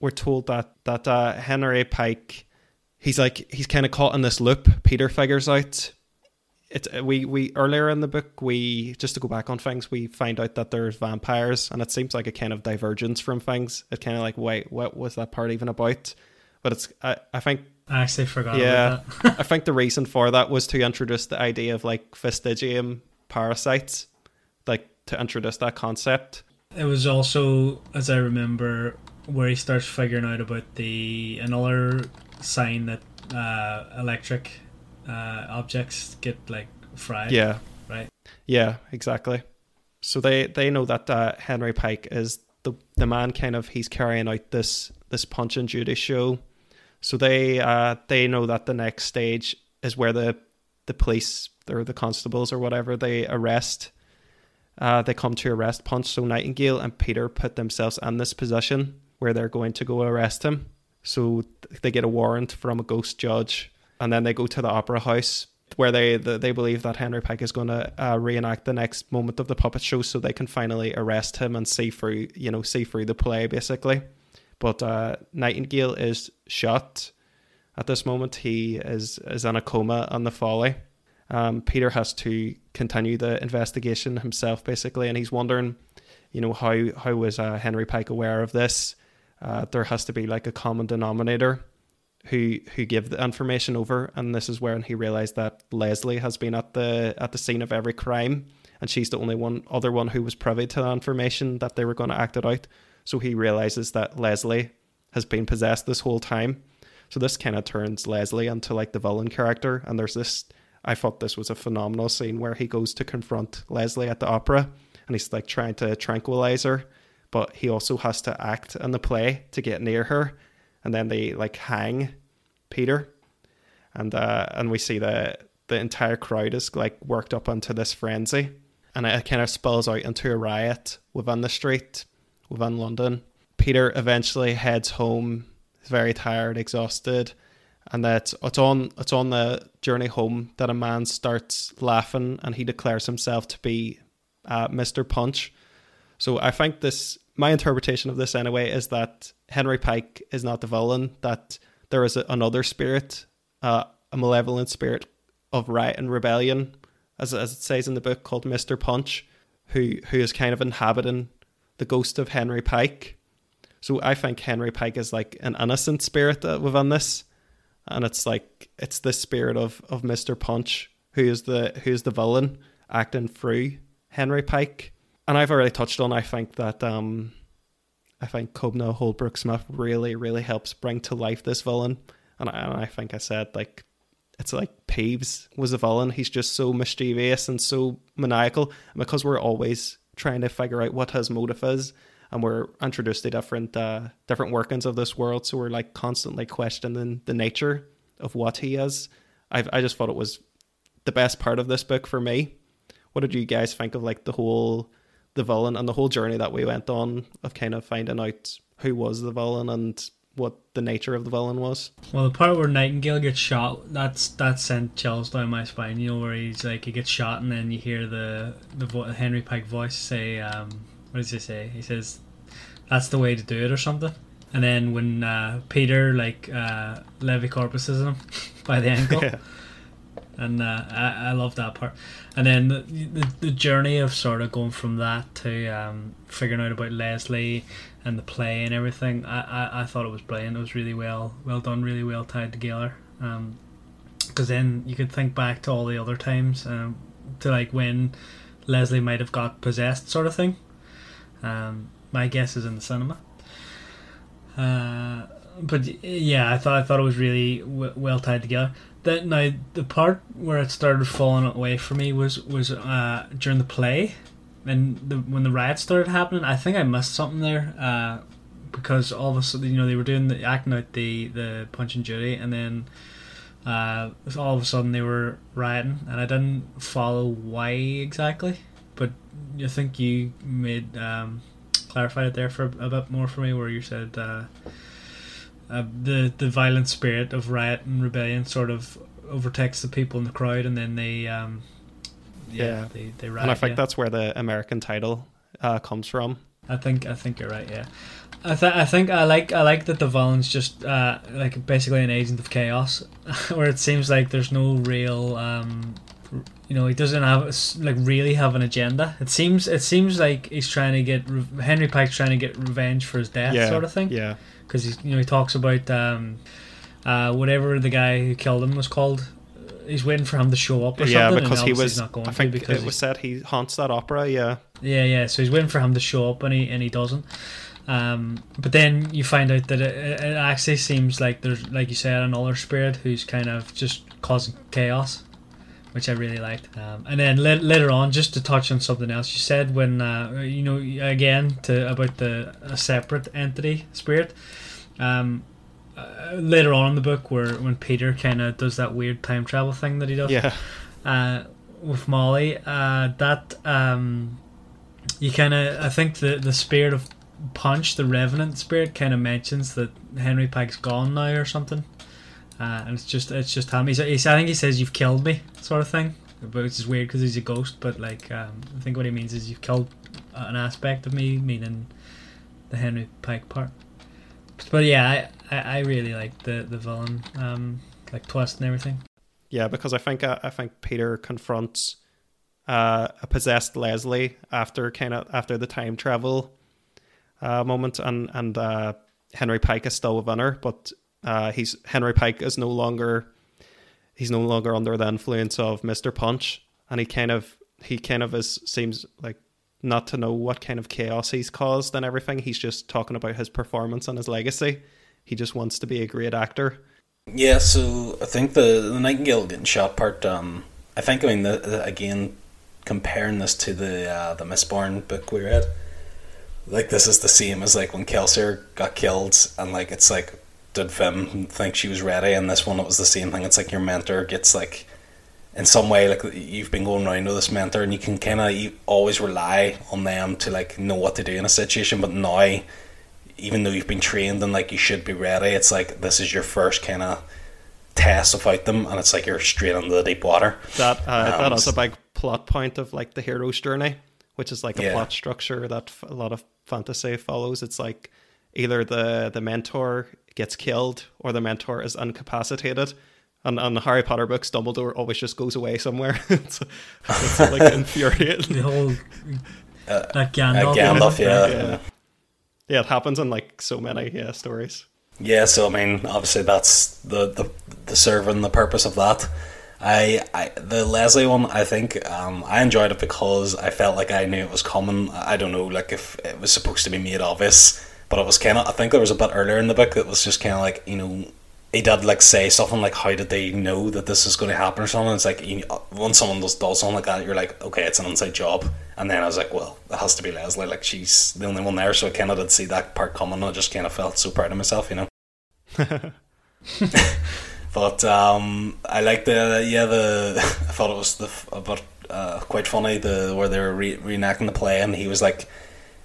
We're told that that uh, Henry Pyke, he's like he's kind of caught in this loop. Peter figures out. It's uh, we we earlier in the book we just to go back on things we find out that there's vampires and it seems like a kind of divergence from things. It's kind of like wait what was that part even about? But it's I, I think I actually forgot Yeah. about that. I think the reason for that was to introduce the idea of like vestigium parasites, like to introduce that concept. It was also, as I remember, where he starts figuring out about the another sign that uh, electric uh, objects get like fried. Yeah. Right. Yeah, exactly. So they they know that uh, Henry Pyke is the the man kind of he's carrying out this this Punch and Judy show. So they uh they know that the next stage is where the the police or the constables or whatever they arrest uh they come to arrest Punch. So Nightingale and Peter put themselves in this position where they're going to go arrest him. So they get a warrant from a ghost judge and then they go to the opera house where they they believe that Henry Pyke is going to uh, reenact the next moment of the puppet show, so they can finally arrest him and see through you know see through the play basically. But uh, Nightingale is shot at this moment. He is is in a coma on the folly. Um, Peter has to continue the investigation himself basically, and he's wondering, you know, how how was uh, Henry Pyke aware of this? Uh, there has to be like a common denominator who who give the information over and this is when he realized that Leslie has been at the at the scene of every crime and she's the only one other one who was privy to the information that they were going to act it out. So he realizes that Leslie has been possessed this whole time. So this kind of turns Leslie into like the villain character and there's this I thought this was a phenomenal scene where he goes to confront Leslie at the opera and he's like trying to tranquilize her but he also has to act in the play to get near her and then they like hang Peter, and uh, and we see the the entire crowd is like worked up into this frenzy, and it kind of spills out into a riot within the street within London. Peter eventually heads home. Very tired, exhausted, and that it's on it's on the journey home that a man starts laughing, and he declares himself to be uh, Mister Punch. So I think this my interpretation of this anyway is that Henry Pyke is not the villain. That there is a, another spirit, uh, a malevolent spirit of riot and rebellion, as as it says in the book, called Mister Punch, who who is kind of inhabiting the ghost of Henry Pyke. So I think Henry Pyke is like an innocent spirit within this, and it's like it's the spirit of of Mister Punch who is the who's the villain acting through Henry Pyke. And I've already touched on. I think that um, I think Kobna Holdbrook Smith really, really helps bring to life this villain. And I, and I think I said like it's like Peeves was a villain. He's just so mischievous and so maniacal. And because we're always trying to figure out what his motive is, and we're introduced to different uh, different workings of this world, so we're like constantly questioning the nature of what he is. I I just thought it was the best part of this book for me. What did you guys think of like the whole the villain and the whole journey that we went on of kind of finding out who was the villain and what the nature of the villain was. Well, the part where Nightingale gets shot, that's that sent chills down my spine. You know, where he's like he gets shot, and then you hear the the vo- Henry Pyke voice say, um, "What does he say?" He says, "That's the way to do it," or something. And then when uh, Peter like uh, Levicorpuses him by the ankle, Yeah. And uh, I, I love that part. And then the, the the journey of sort of going from that to um, figuring out about Leslie and the play and everything. I, I, I thought it was brilliant. It was really well well done, really well tied together. Um, because then you could think back to all the other times, um, to like when Leslie might have got possessed, sort of thing. Um, my guess is in the cinema. Uh, but yeah, I thought I thought it was really w- well tied together. That now the part where it started falling away for me was was uh, during the play, and the, when the riot started happening. I think I missed something there uh, because all of a sudden you know they were doing the acting out the the Punch and Judy, and then uh, all of a sudden they were rioting, and I didn't follow why exactly. But I think you made um, clarified it there for a, a bit more for me, where you said. Uh, uh, the the violent spirit of riot and rebellion sort of overtakes the people in the crowd, and then they um, yeah, Yeah. they they riot. and I think yeah. that's where the American title uh, comes from. I think I think you're right. Yeah, I th- I think I like I like that the villain's just uh, like basically an agent of chaos, where it seems like there's no real um, you know he doesn't have like really have an agenda. It seems it seems like he's trying to get re- Henry Pyke's trying to get revenge for his death, yeah, sort of thing. Yeah, because he you know he talks about um, uh, whatever the guy who killed him was called. He's waiting for him to show up or yeah, something. because and he was. he's not going I think because it was said he haunts that opera. Yeah, yeah, yeah. So he's waiting for him to show up, and he and he doesn't. Um, but then you find out that it, it actually seems like there's, like you said, another spirit who's kind of just causing chaos, which I really liked. Um, and then la- later on, just to touch on something else, you said when uh, you know again to about the a separate entity spirit. Um, uh, later on in the book, where when Peter kind of does that weird time travel thing that he does, yeah, uh, with Molly, uh, that um, you kind of I think the the spirit of Punch, the Revenant spirit, kind of mentions that Henry Pyke's gone now or something, uh, and it's just it's just him. He's, he's I think he says you've killed me sort of thing, but which is weird because he's a ghost. But like um, I think what he means is you've killed an aspect of me, meaning the Henry Pyke part. But yeah, I, I, I really like the the villain um, like twist and everything. yeah. Because I think uh, I think Peter confronts uh, a possessed Leslie after kind of after the time travel uh, moment, and and uh, Henry Pyke is still within her, but uh, he's Henry Pyke is no longer he's no longer under the influence of Mister Punch, and he kind of he kind of is seems like not to know what kind of chaos he's caused and everything. He's just talking about his performance and his legacy. He just wants to be a great actor. Yeah, so I think the the Nightingale getting shot part. Um, I think I mean the, the, again comparing this to the uh, the Mistborn book we read. Like this is the same as like when Kelsier got killed, and like it's like did Vin think she was ready? And this one it was the same thing. It's like your mentor gets like in some way like you've been going around with this mentor, and you can kind of always rely on them to like know what to do in a situation. But now even though you've been trained and like you should be ready, it's like this is your first kind of test without them, and it's like you're straight into the deep water. That uh, Um, that is a big plot point of like the hero's journey, which is like a Yeah. plot structure that a lot of fantasy follows. It's like either the the mentor gets killed or the mentor is incapacitated. And on the Harry Potter books, Dumbledore always just goes away somewhere. it's, it's like infuriating. the whole Uh, that Gandalf. Uh, Gandalf, yeah. Yeah. Yeah, it happens in like so many yeah stories. Yeah, so I mean, obviously that's the the, the serving the purpose of that. I, I the Leslie one, I think um, I enjoyed it because I felt like I knew it was coming. I don't know, like if it was supposed to be made obvious, but it was kind of. I think there was a bit earlier in the book that was just kind of like you know. He did like say something like, "How did they know that this is going to happen?" or something. It's like you, when someone does, does something like that, you're like, "Okay, it's an inside job." And then I was like, "Well, it has to be Leslie. Like she's the only one there." So I kind of did see that part coming. I just kind of felt so proud of myself, you know. But um, I like the yeah the I thought it was the but uh, quite funny the where they were re- reenacting the play and he was like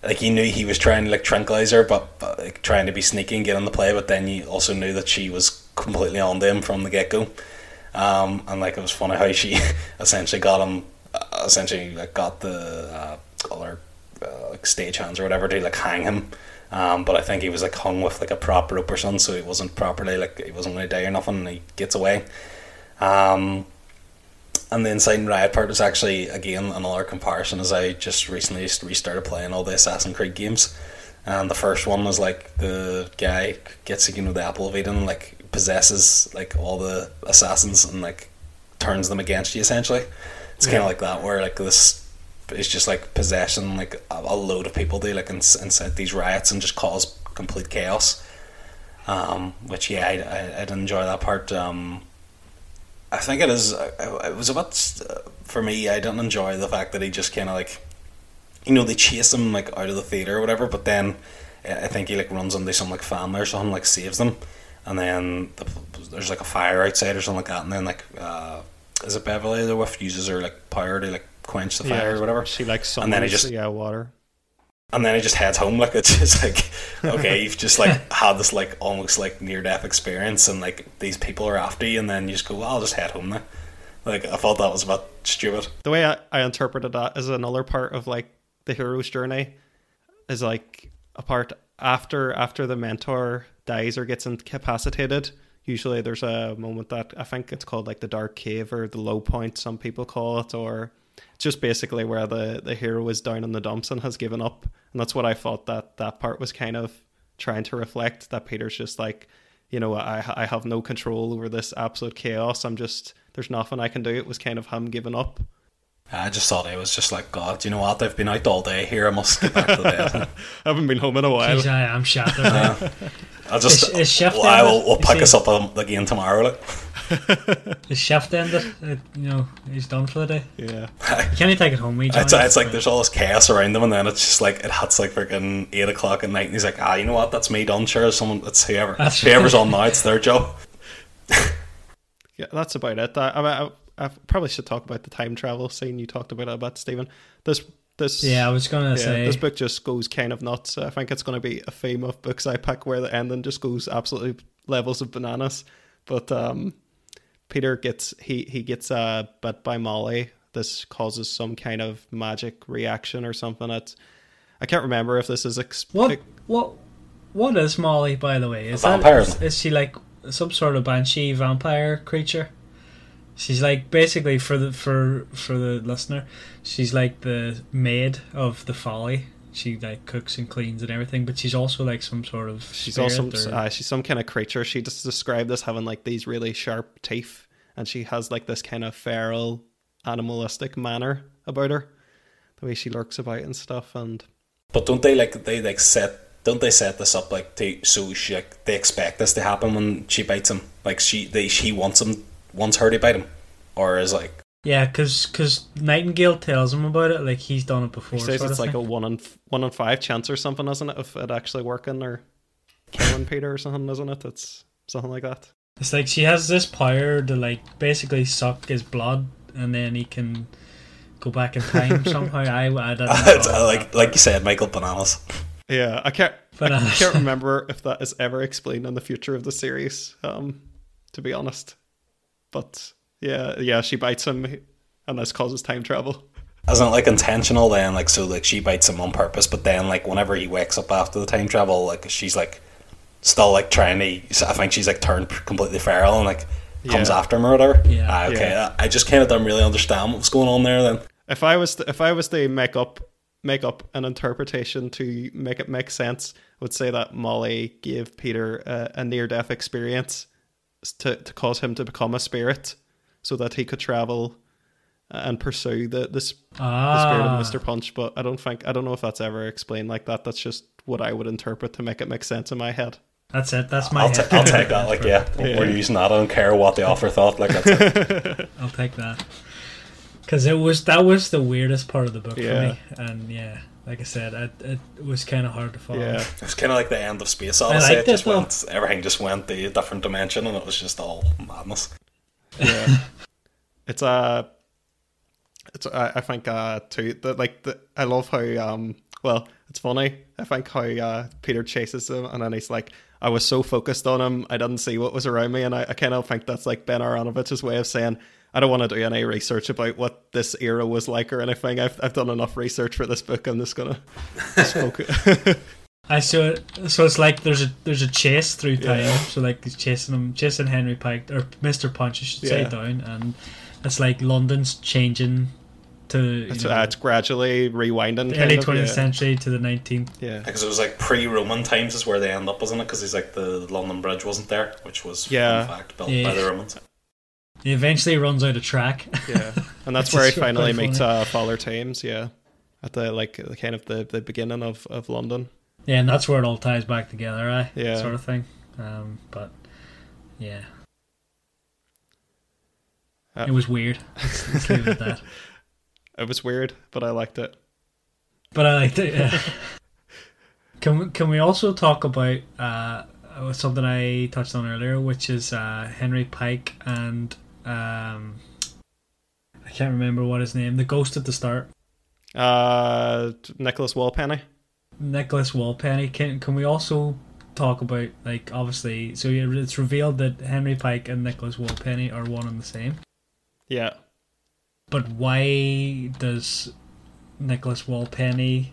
like he knew he was trying to like tranquilize her but, but like trying to be sneaky and get on the play but then you also knew that she was completely on to him from the get go um, and like it was funny how she essentially got him uh, essentially like got the uh, other uh, like stage hands or whatever to like hang him um, but I think he was like hung with like a prop rope or something, so he wasn't properly like he wasn't to die or nothing. And he gets away. Um, and the inciting riot part was actually again another comparison as I just recently restarted playing all the Assassin's Creed games. And the first one was like the guy gets you know the apple of Eden and like possesses like all the assassins and like turns them against you essentially. It's kind of like that where like this is just like possession like a, a load of people do like incite these riots and just cause complete chaos. Um, which yeah, I, I I'd enjoy that part. Um, I think it is. It was a bit uh, for me. I didn't enjoy the fact that he just kind of like, you know, they chase him like out of the theater or whatever. But then uh, I think he like runs into some like family or something, like saves them, and then the, there's like a fire outside or something like that. And then like, uh, is it Beverly the wife uses her like power to like quench the fire or whatever? She like And then he just- yeah water. And then he just heads home like it's just like okay you've just like had this like almost like near death experience and like these people are after you and then you just go well, I'll just head home now like I thought that was a bit stupid. The way I, I interpreted that is another part of like the hero's journey is like a part after after the mentor dies or gets incapacitated usually there's a moment that i think it's called like the dark cave or the low point some people call it or it's just basically where the the hero is down in the dumps and has given up and that's what i thought that that part was kind of trying to reflect that Peter's just like, you know, I I have no control over this absolute chaos. I'm just there's nothing I can do. It was kind of him giving up. I just thought it was just like God. You know what? I've been out all day here. I must get back to bed. I haven't been home in a while. Jeez, I am shattered. now. I'll just. Is- is shift well, I will. ended? We'll You pick see? us up um, again tomorrow. Like. His shift ended. Uh, you know, he's done for the day. Yeah. Can't take it home, we It's, it's like there's all this chaos around him, and then it's just like it hits like freaking eight o'clock at night, and he's like, ah, you know what? That's me done. Sure, someone, it's whoever, That's whoever's on now, it's their job. Yeah, that's about it. I, I, I probably should talk about the time travel scene you talked about, about Stephen. This, this, Yeah, I was gonna yeah, say. this book just goes kind of nuts. I think it's going to be a theme of books I pick where the ending just goes absolutely levels of bananas. But um, Peter gets he he gets uh, bit by Molly. This causes some kind of magic reaction or something. It's I can't remember if this is ex- What what what is Molly, by the way? Is A vampire, That, is, isn't it? is she like some sort of banshee vampire creature? She's like basically for the for for the listener, she's like the maid of the folly. She like cooks and cleans and everything, but she's also like some sort of She's also or- uh, she's some kind of creature. She just described as having like these really sharp teeth, and she has like this kind of feral, animalistic manner about her, the way she lurks about and stuff. And But don't they like they like set? Don't they set this up like to so she like they expect this to happen when she bites him? Like she they she wants him wants heard to bite him, or is like yeah, because cause Nightingale tells him about it. Like he's done it before. he says it's of like a one in one in five chance or something, isn't it, of it actually working or killing Peter or something, isn't it? It's something like that. It's like she has this power to like basically suck his blood, and then he can go back in time somehow. I I don't know. it's, like like you said, Michael Bananas. Yeah, I can't. But, uh, I can't remember if that is ever explained in the future of the series. Um, to be honest, but yeah, yeah, she bites him, and this causes time travel. Isn't it like intentional then? Like so, like she bites him on purpose, but then like whenever he wakes up after the time travel, like she's like still like trying to. I think she's like turned completely feral and like comes Yeah. after him or whatever. Yeah. Ah, okay. Yeah. I just kind of don't really understand what's going on there. Then If I was to, if I was to make up make up an interpretation to make it make sense, I would say that Molly gave Peter a, a near death experience to to cause him to become a spirit, so that he could travel and pursue the the, sp- the spirit ah, of Mr. Punch. But I don't think I don't know if that's ever explained like that. That's just what I would interpret to make it make sense in my head. that's it. That's my. I'll, head ta- I'll take that. Like yeah, Yeah. we're using that. I don't care what the author thought. Like that's it. I'll take that. Because it was that was the weirdest part of the book Yeah. for me, and yeah, like I said, it, it was kind of hard to follow. Yeah. It was kind of like the end of Space I Odyssey. liked It just it, though. went. Everything just went the different dimension, and it was just all madness. yeah it's uh it's I, I think uh too that like the, i love how um well it's funny i think how uh peter chases him and then he's like i was so focused on him i didn't see what was around me and i, I kind of think that's like ben aaronovitch's way of saying i don't want to do any research about what this era was like or anything i've, I've done enough research for this book i'm just gonna just focus I saw it. So it's like there's a there's a chase through time. Yeah. So like he's chasing him, chasing Henry Pyke or Mister Punch, I should say, Yeah. down, and it's like London's changing to it's, know, uh, it's gradually rewinding the kind early twentieth yeah. century to the nineteenth. yeah Because it was like pre-Roman times is where they end up, isn't it? Because he's like the London Bridge wasn't there, which was Yeah. in fact built Yeah. by the Romans. He eventually runs out of track. Yeah, and that's where he finally meets uh, Father Thames. Yeah, at the like the kind of the, the beginning of, of London. yeah, and that's where it all ties back together, right? Yeah. sort of thing. Um, but yeah, Uh, it was weird. Let's, let's leave it at that. It was weird, but I liked it. But I liked it. Yeah. can we, can we also talk about uh, something I touched on earlier, which is uh, Henry Pyke and um, I can't remember what his name, the ghost at the start, Uh, Nicholas Wallpenny. Nicholas Wallpenny. Can can we also talk about like obviously? So yeah, it's revealed that Henry Pyke and Nicholas Wallpenny are one and the same. Yeah, But why does Nicholas Wallpenny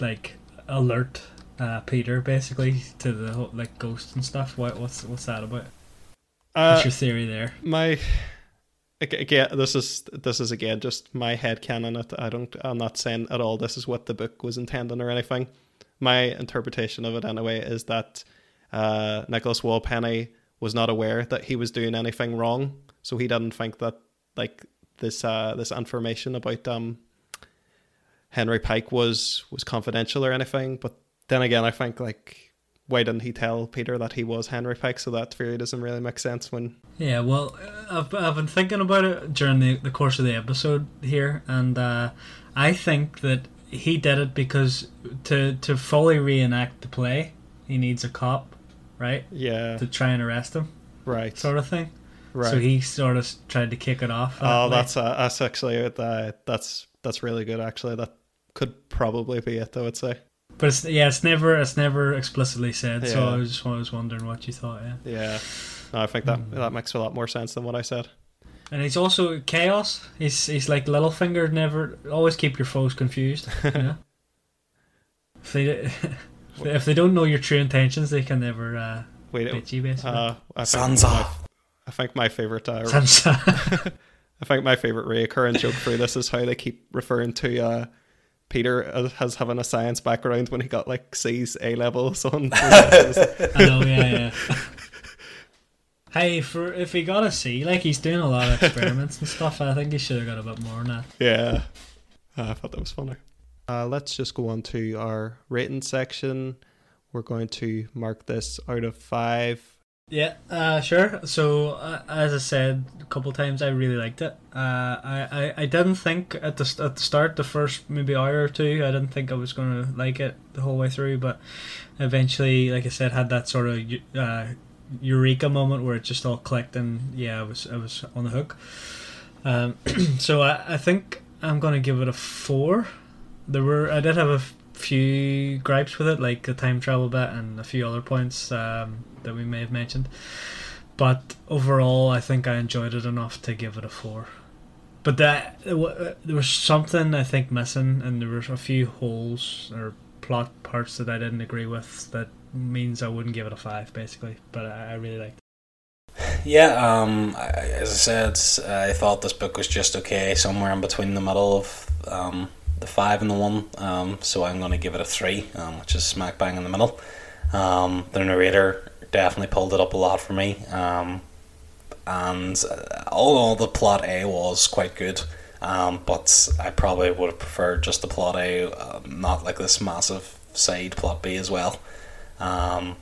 like alert uh, Peter basically to the whole, like ghost and stuff? What what's what's that about? Uh, What's your theory there? my again this is this is again just my head canon it i don't i'm not saying at all this is what the book was intending or anything my interpretation of it anyway is that uh, Nicholas Wallpenny was not aware that he was doing anything wrong, so he didn't think that like this uh, this information about um, Henry Pyke was was confidential or anything. But then again, I think like why didn't he tell Peter that he was Henry Pyke? So that theory doesn't really make sense when. Yeah, well, I've I've been thinking about it during the the course of the episode here, and uh, I think that he did it because to to fully reenact the play, he needs a cop, right? Yeah. To try and arrest him, right. sort of thing. Right. So he sort of tried to kick it off. that oh, way. that's uh, that's actually uh, that's that's really good. Actually, that could probably be it. I would say. But it's, yeah, it's never it's never explicitly said. So I was just I was wondering what you thought. Yeah, Yeah. No, I think that Hmm. that makes a lot more sense than what I said. and he's also chaos. He's he's like Littlefinger. Never always keep your foes confused. You know? if they if they don't know your true intentions, they can never uh, Wait, beat you basically. uh, I think Sansa. my, I think my favorite uh, Sansa. I think my favorite reoccurring joke through this is how they keep referring to uh, Peter as, as having a science background when he got like C's A levels on. I know, yeah, yeah. Hey, for if he got a C, like he's doing a lot of experiments and stuff, I think he should have got a bit more than that. yeah, Uh, I thought that was funny. Uh, let's just go on to our rating section. We're going to mark this out of five. Yeah, uh, sure. So, uh, as I said a couple times, I really liked it. Uh, I, I, I didn't think at the at the start, the first maybe hour or two, I didn't think I was to like it the whole way through, but eventually, like I said, had that sort of uh, eureka moment where it just all clicked, and yeah, I was I was on the hook. Um, so I, I think I'm to give it a four. There were I did have a few gripes with it, like the time travel bit and a few other points um, that we may have mentioned. But overall, I think I enjoyed it enough to give it a four. But that there was something I think missing, and there were a few holes or plot parts that I didn't agree with. That means I wouldn't give it a five, basically. But I, really liked. it. Yeah, um, as I said, I thought this book was just okay, somewhere in between the middle of um, the five and the one. Um, so I'm going to give it a three, um, which is smack bang in the middle. Um, the narrator definitely pulled it up a lot for me, um, and uh, although the plot A was quite good, um, but I probably would have preferred just the plot A, uh, not like this massive side plot B as well. Um,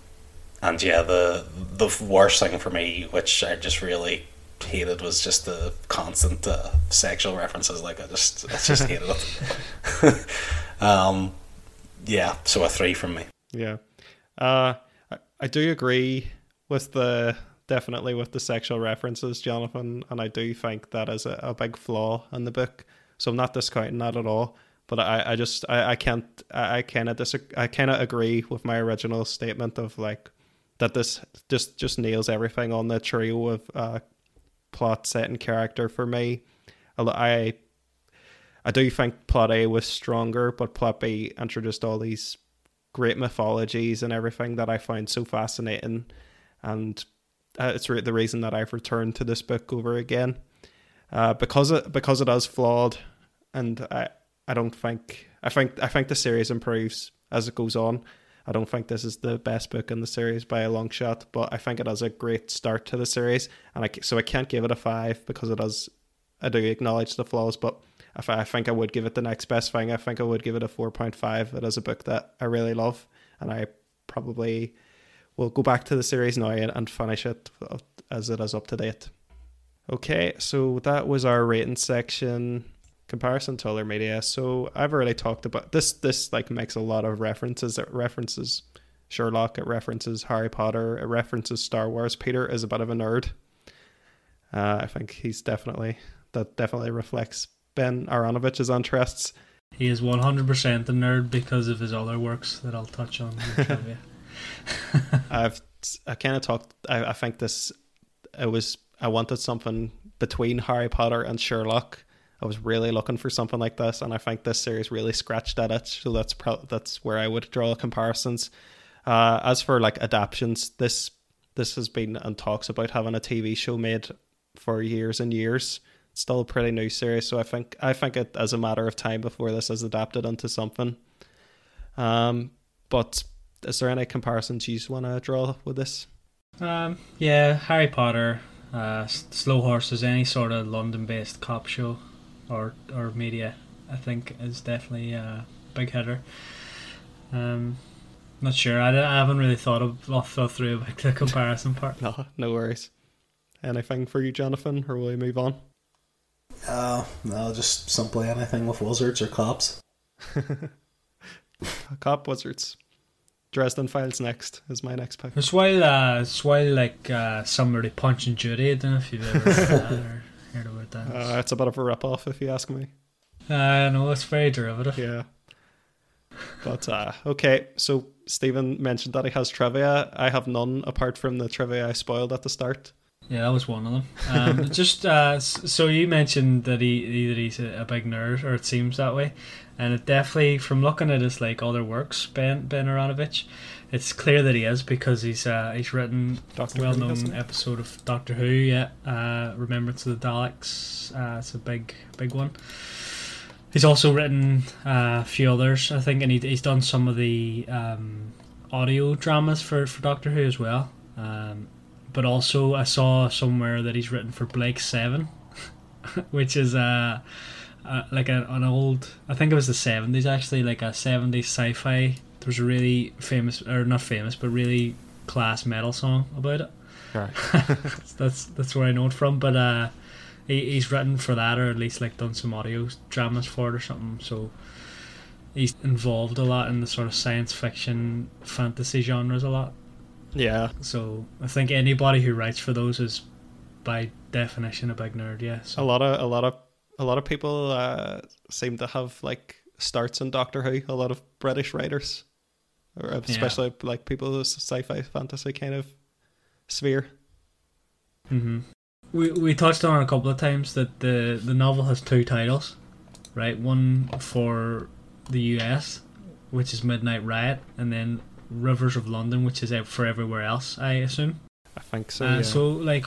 and yeah, the the worst thing for me, which I just really hated, was just the constant uh, sexual references. Like I just, I just hated it. um, yeah, so a three from me. Yeah. Uh, I, I do agree with the definitely with the sexual references, Jonathan, and I do think that is a, a big flaw in the book. So I'm not discounting that at all. But I, I just I, I can't I, I kind of disagree. I of agree with my original statement of like that this just just nails everything on the trio of uh, plot, set, and character for me. I I do think plot A was stronger, but plot B introduced all these great mythologies and everything that I find so fascinating, and uh, it's the reason that I've returned to this book over again, uh, because it because it is flawed, and I I don't think I think I think the series improves as it goes on. I don't think this is the best book in the series by a long shot, but I think it has a great start to the series, and I so I can't give it a five because it does. I do acknowledge the flaws, but if I, I think I would give it the next best thing. I think I would give it a four point five. It is a book that I really love, and I probably will go back to the series now and, and finish it as it is up to date. Okay, so that was our rating section comparison to other media. So I've already talked about this. This like makes a lot of references. It references Sherlock. It references Harry Potter. It references Star Wars. Peter is a bit of a nerd. Uh, I think he's definitely that definitely reflects Ben Aaronovitch's interests. He is 100% a nerd because of his other works that I'll touch on. in the trivia. I've I kind of talked. I, I think this. It was I wanted something between Harry Potter and Sherlock. I was really looking for something like this, and I think this series really scratched at it. So that's pro- that's where I would draw comparisons. Uh, as for like adaptations, this this has been and talks about having a TV show made for years and years. It's Still a pretty new series, so I think I think it as a matter of time before this is adapted into something. Um, but is there any comparisons you want to draw with this? Um, yeah, Harry Potter, uh, Slow Horses, any sort of London-based cop show or or media, I think is definitely a big hitter. Um, not sure. I, I haven't really thought of thought through about the comparison part. No, no worries. Anything for you, Jonathan, or will we move on? Uh, no, just simply anything with wizards or cops. Cop Wizards. Dresden Files next is my next pick. It's while uh, it's while like uh, somebody punching Judy. I don't know if you've ever heard that or that. Uh, it's a bit of a rip off, if you ask me. I uh, know, it's very derivative. Yeah. But uh, okay, so Stephen mentioned that he has trivia. I have none apart from the trivia I spoiled at the start. Yeah, that was one of them. Um, just uh, so you mentioned that he that he's a, a big nerd, or it seems that way, and it definitely, from looking at his like other works, Ben Ben Aaronovitch, it's clear that he is because he's uh, he's written Doctor Who, well-known episode of Doctor Who. Yeah, uh, Remembrance of the Daleks. Uh, it's a big big one. He's also written uh, a few others, I think, and he, he's done some of the um, audio dramas for, for Doctor Who as well. Um, but also, I saw somewhere that he's written for Blake Seven, which is uh, uh, like a, an old. I think it was the seventies actually, like a seventies sci-fi. There's a really famous, or not famous, but really class metal song about it. Right. that's that's where I know it from. But uh, he, he's written for that, or at least like done some audio dramas for it or something. So he's involved a lot in the sort of science fiction, fantasy genres a lot. Yeah, So I think anybody who writes for those is, by definition, a big nerd. Yeah. a lot of a lot of a lot of people uh, seem to have like starts in Doctor Who. A lot of British writers, or especially like people sci-fi fantasy kind of sphere. hmm we we touched on a couple of times that the the novel has two titles, right? One for the U.S., which is Midnight Riot, and then Rivers of London, which is out for everywhere else. I assume. I think so. uh, yeah. So like,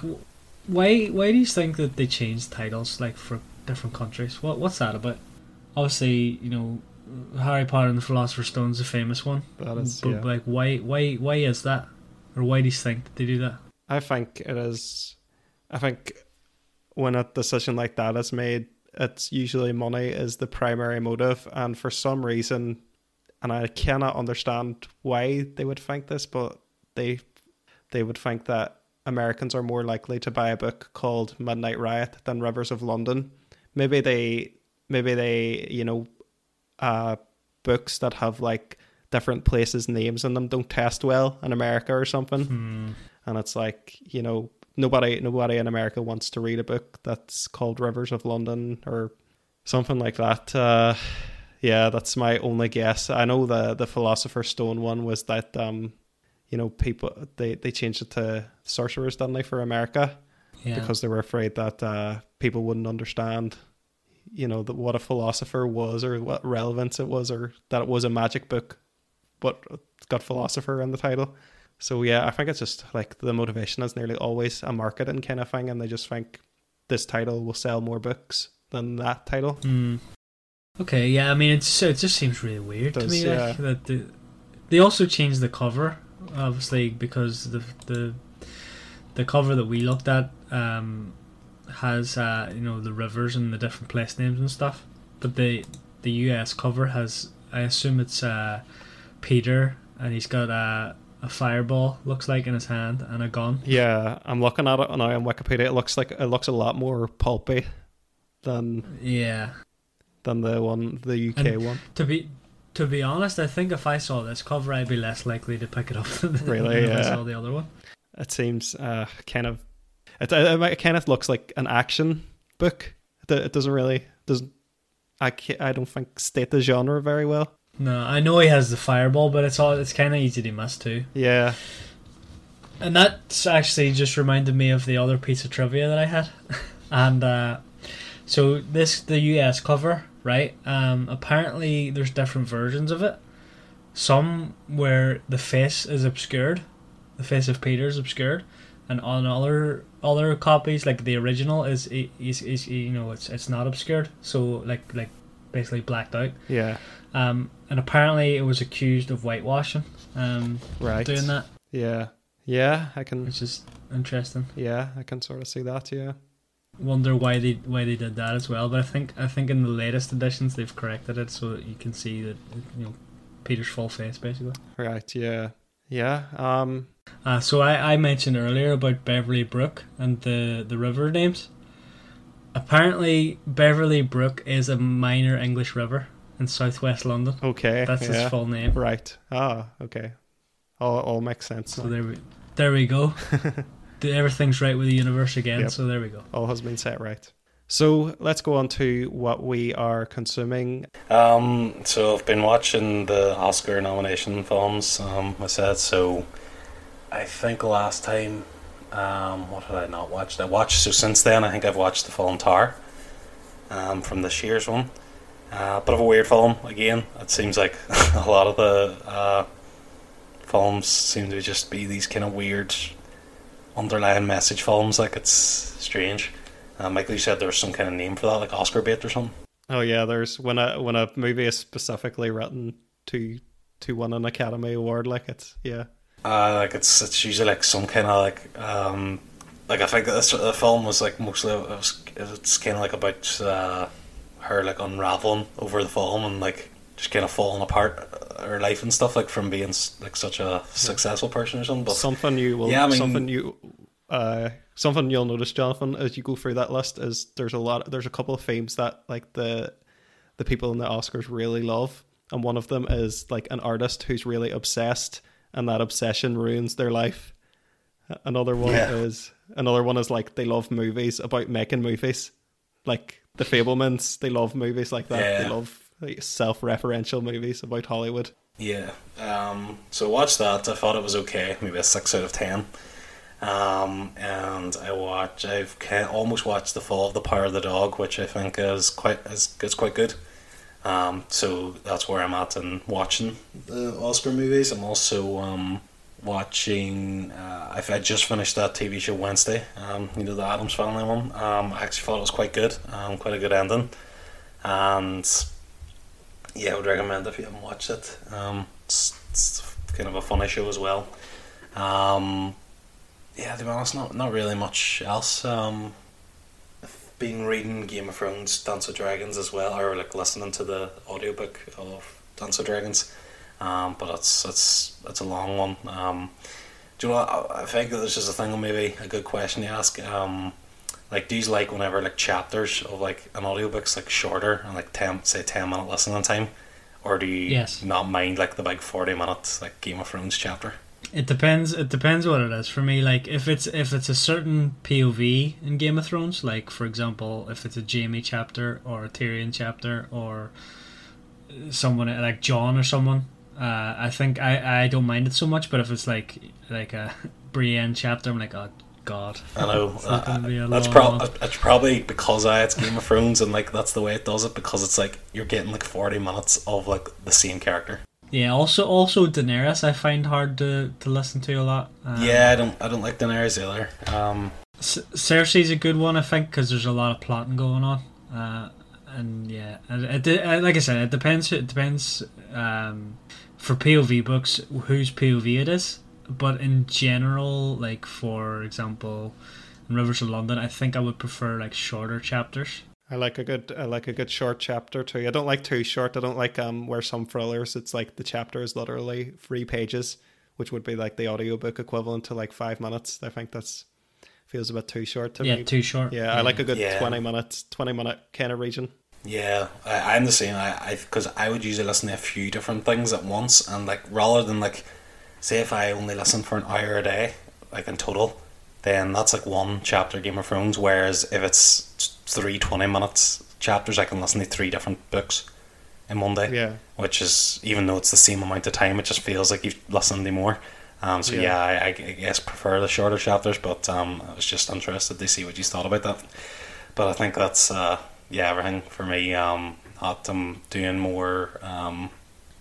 why why do you think that they changed titles like for different countries? What what's that about? Obviously, you know, Harry Potter and the Philosopher's Stone is a famous one. that is, but yeah. like, why why why is that, or why do you think that they do that? I think it is. I think when a decision like that is made, it's usually money is the primary motive, and for some reason, and I cannot understand why they would think this, but they they would think that Americans are more likely to buy a book called Midnight Riot than Rivers of London. Maybe they maybe they you know uh books that have like different places names in them don't test well in America or something Hmm. and it's like you know nobody nobody in America wants to read a book that's called Rivers of London or something like that. Uh, yeah, that's my only guess. I know the the Philosopher's Stone one was that um, you know people they they changed it to Sorcerer's didn't they for America Yeah. because they were afraid that uh, people wouldn't understand you know that what a philosopher was or what relevance it was or that it was a magic book but it's got philosopher in the title so yeah i think it's just like the motivation is nearly always a marketing kind of thing and they just think this title will sell more books than that title Hmm. Okay, yeah, I mean, it's it just seems really weird to Does, me. yeah. Like, that the, they also changed the cover, obviously, because the the the cover that we looked at um, has uh, you know the rivers and the different place names and stuff, but the the US cover has I assume it's uh, Peter and he's got a a fireball looks like in his hand and a gun. yeah i'm looking at it now on wikipedia it looks like it looks a lot more pulpy than Yeah, than the one the uk And- one To be to be honest, I think if I saw this cover, I'd be less likely to pick it up than Really? if I Yeah. saw the other one. it seems uh, kind of it, it, it kind of looks like an action book it, it doesn't really doesn't I, ca- I don't think state the genre very well No, I know he has the fireball, but it's all it's kind of easy to miss too. yeah And that's actually just reminded me of the other piece of trivia that I had. and uh, so this the US cover, right? Um, apparently there's different versions of it. Some where the face is obscured, the face of Peter is obscured, and on other other copies, like the original, is is, is you know it's it's not obscured. So like like basically blacked out. Yeah. Um, and apparently it was accused of whitewashing. Um, Right. doing that, Yeah. Yeah, I can. which is interesting. Yeah, I can sort of see that. Yeah. Wonder why they why they did that as well. But I think I think in the latest editions they've corrected it so that you can see that you know Peter's full face basically. Right. Yeah. Yeah. Um. Uh, so I, I mentioned earlier about Beverly Brook and the, the river names. Apparently, Beverly Brook is a minor English river in southwest London. Okay. That's yeah. its full name. Right. Ah. Okay. All all makes sense. So now. there we there we go. Everything's right with the universe again. Yep. So there we go. all has been set right. So let's go on to what we are consuming. Um, so I've been watching the Oscar nomination films. Um, I said so. I think last time, um, what had I not watched? I watched so since then. I think I've watched the film Tar, um, from this year's one. Uh, bit of a weird film again. It seems like a lot of the uh, films seem to just be these kind of weird underlying message films. Like it's strange. Uh, Michael, you said there's some kind of name for that, like Oscar bait or something. Oh yeah, there's when a when a movie is specifically written to to win an Academy Award, like it's yeah. Uh, like it's it's usually like some kind of like um like I think this the film was like mostly it was it's kind of like about uh, her like unraveling over the film and like just kind of falling apart uh, her life and stuff like from being like such a successful person or something. But something you will Yeah, I mean- something you uh something you'll notice, Jonathan, as you go through that list is there's a lot there's a couple of themes that like the the people in the Oscars really love. And one of them is like an artist who's really obsessed and that obsession ruins their life. Another one Yeah. is another one is like they love movies about making movies. Like the Fabelmans, they love movies like that. They love like, self-referential movies about Hollywood. Yeah. Um, so watch that. I thought it was okay, maybe a six out of ten. Um, and I watch. I've almost watched the Fall of the Power of the Dog, which I think is quite is, is quite good. Um, so that's where I'm at and watching the Oscar movies. I'm also um, watching. Uh, I just finished that TV show Wednesday. Um, you know the Addams Family one. Um, I actually thought it was quite good. Um, quite a good ending. And yeah, I would recommend if you haven't watched it. Um, it's, it's kind of a funny show as well. Um, yeah, to be honest, not not really much else. Um, been reading Game of Thrones, Dance of Dragons as well, or like listening to the audiobook of Dance of Dragons. Um, but it's it's it's a long one. Um, do you know? What? I, I think that this is a thing. Or maybe a good question to ask. Um, like, do you like whenever like chapters of like an audiobook's like shorter and like ten, say ten minute listening time, or do you Yes. not mind like the big forty minutes like Game of Thrones chapter? It depends. It depends what it is for me. Like if it's if it's a certain POV in Game of Thrones, like for example, if it's a Jaime chapter or a Tyrion chapter or someone like Jon or someone, uh, I think I, I don't mind it so much. But if it's like like a Brienne chapter, I'm like, oh god. I know It's not gonna be a uh, that's long pro- one. it's probably because I it's Game of Thrones and like that's the way it does it because it's like you're getting like forty minutes of like the same character. Yeah. Also, also Daenerys, I find hard to, to listen to a lot. Um, yeah, I don't I don't like Daenerys either. Um, C- Cersei's a good one, I think, because there's a lot of plotting going on. Uh, and yeah, and it, de- uh, like I said, it depends. It depends um, for POV books whose POV it is. But in general, like for example, in Rivers of London, I think I would prefer like shorter chapters. I like a good I like a good short chapter too. I don't like too short. I don't like um where some thrillers it's like the chapter is literally three pages, which would be like the audiobook equivalent to like five minutes. I think that's feels a bit too short to yeah, me. Yeah, too short. yeah, I like a good Yeah. twenty minutes, twenty minute kind of region. Yeah, I, I'm the same. I I because I would usually listen to a few different things at once, and like rather than like, say if I only listen for an hour a day, like in total, then that's like one chapter Game of Thrones. Whereas if it's three 20 minutes chapters, I can listen to three different books in one day. Yeah. Which is even though it's the same amount of time, it just feels like you've listened to more. Um, so Yeah. yeah, I, I guess prefer the shorter chapters, but um, I was just interested to see what you thought about that. But I think that's uh, yeah everything for me. Um, not um, doing more um,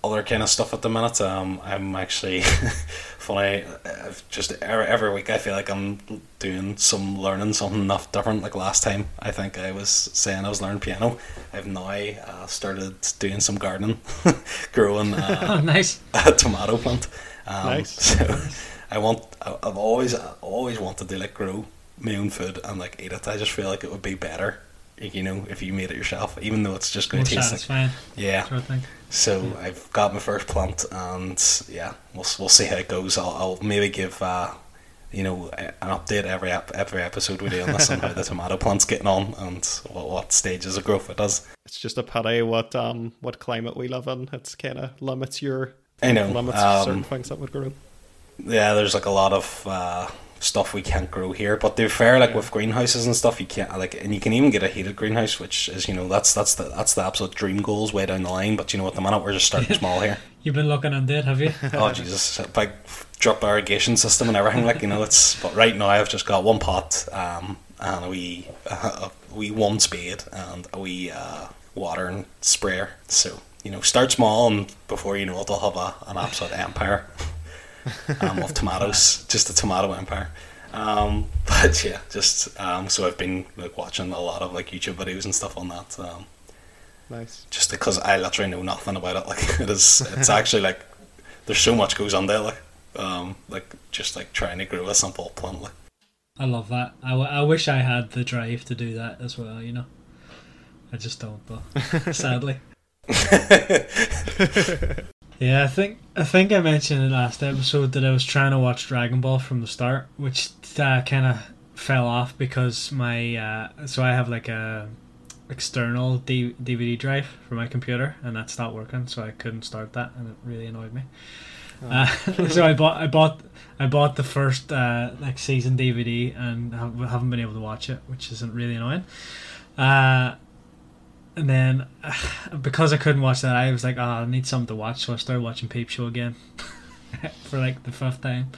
other kind of stuff at the minute. Um, I'm actually funny. I've just every, every week I feel like I'm doing some learning something enough different. Like last time, I think I was saying I was learning piano. I've now uh, started doing some gardening, growing uh, Oh, nice. a tomato plant. Um, Nice. So I want. I've always always wanted to like grow my own food and like eat it. I just feel like it would be better. You know, if you made it yourself, even though it's just going to taste like yeah. sort of thing. So I've got my first plant, and yeah, we'll we'll see how it goes. I'll, I'll maybe give uh, you know an update every every episode we do on this on how the tomato plant's getting on and what, what stages of growth it does. It's just a pity what um what climate we live in. It's kind of limits your I know. limits um, certain things that would grow. yeah, there's like a lot of uh, stuff we can't grow here. But they're fair, like with greenhouses and stuff, you can't like, and you can even get a heated greenhouse, which is you know that's that's the that's the absolute dream goals way down the line. But you know what, the minute we're just starting small here. You've been looking into it, have you? oh Jesus, a big drop irrigation system and everything. Like you know, it's but right now I've just got one pot, um, and a wee a wee one spade and a wee uh, water and sprayer. So you know, start small, and before you know it, I'll have a, an absolute empire um, of tomatoes, just a tomato empire. Um, but yeah, just um, so I've been like watching a lot of like YouTube videos and stuff on that. Um, Nice. just because I literally know nothing about it. Like it is, it's actually like there's so much goes on there. Like, um, like just like trying to grow a simple plant. Like, I love that. I, w- I wish I had the drive to do that as well. You know, I just don't though. Sadly. Yeah, I think I think I mentioned in the last episode that I was trying to watch Dragon Ball from the start, which uh, kind of fell off because my uh, so I have like a external D- DVD drive for my computer, and that stopped working, so I couldn't start that, and it really annoyed me. Uh, so I bought I bought I bought the first uh, like season DVD and have, haven't been able to watch it, which isn't really annoying. Uh, and then because I couldn't watch that, I was like, oh, I need something to watch, so I started watching Peep Show again for like the fifth time.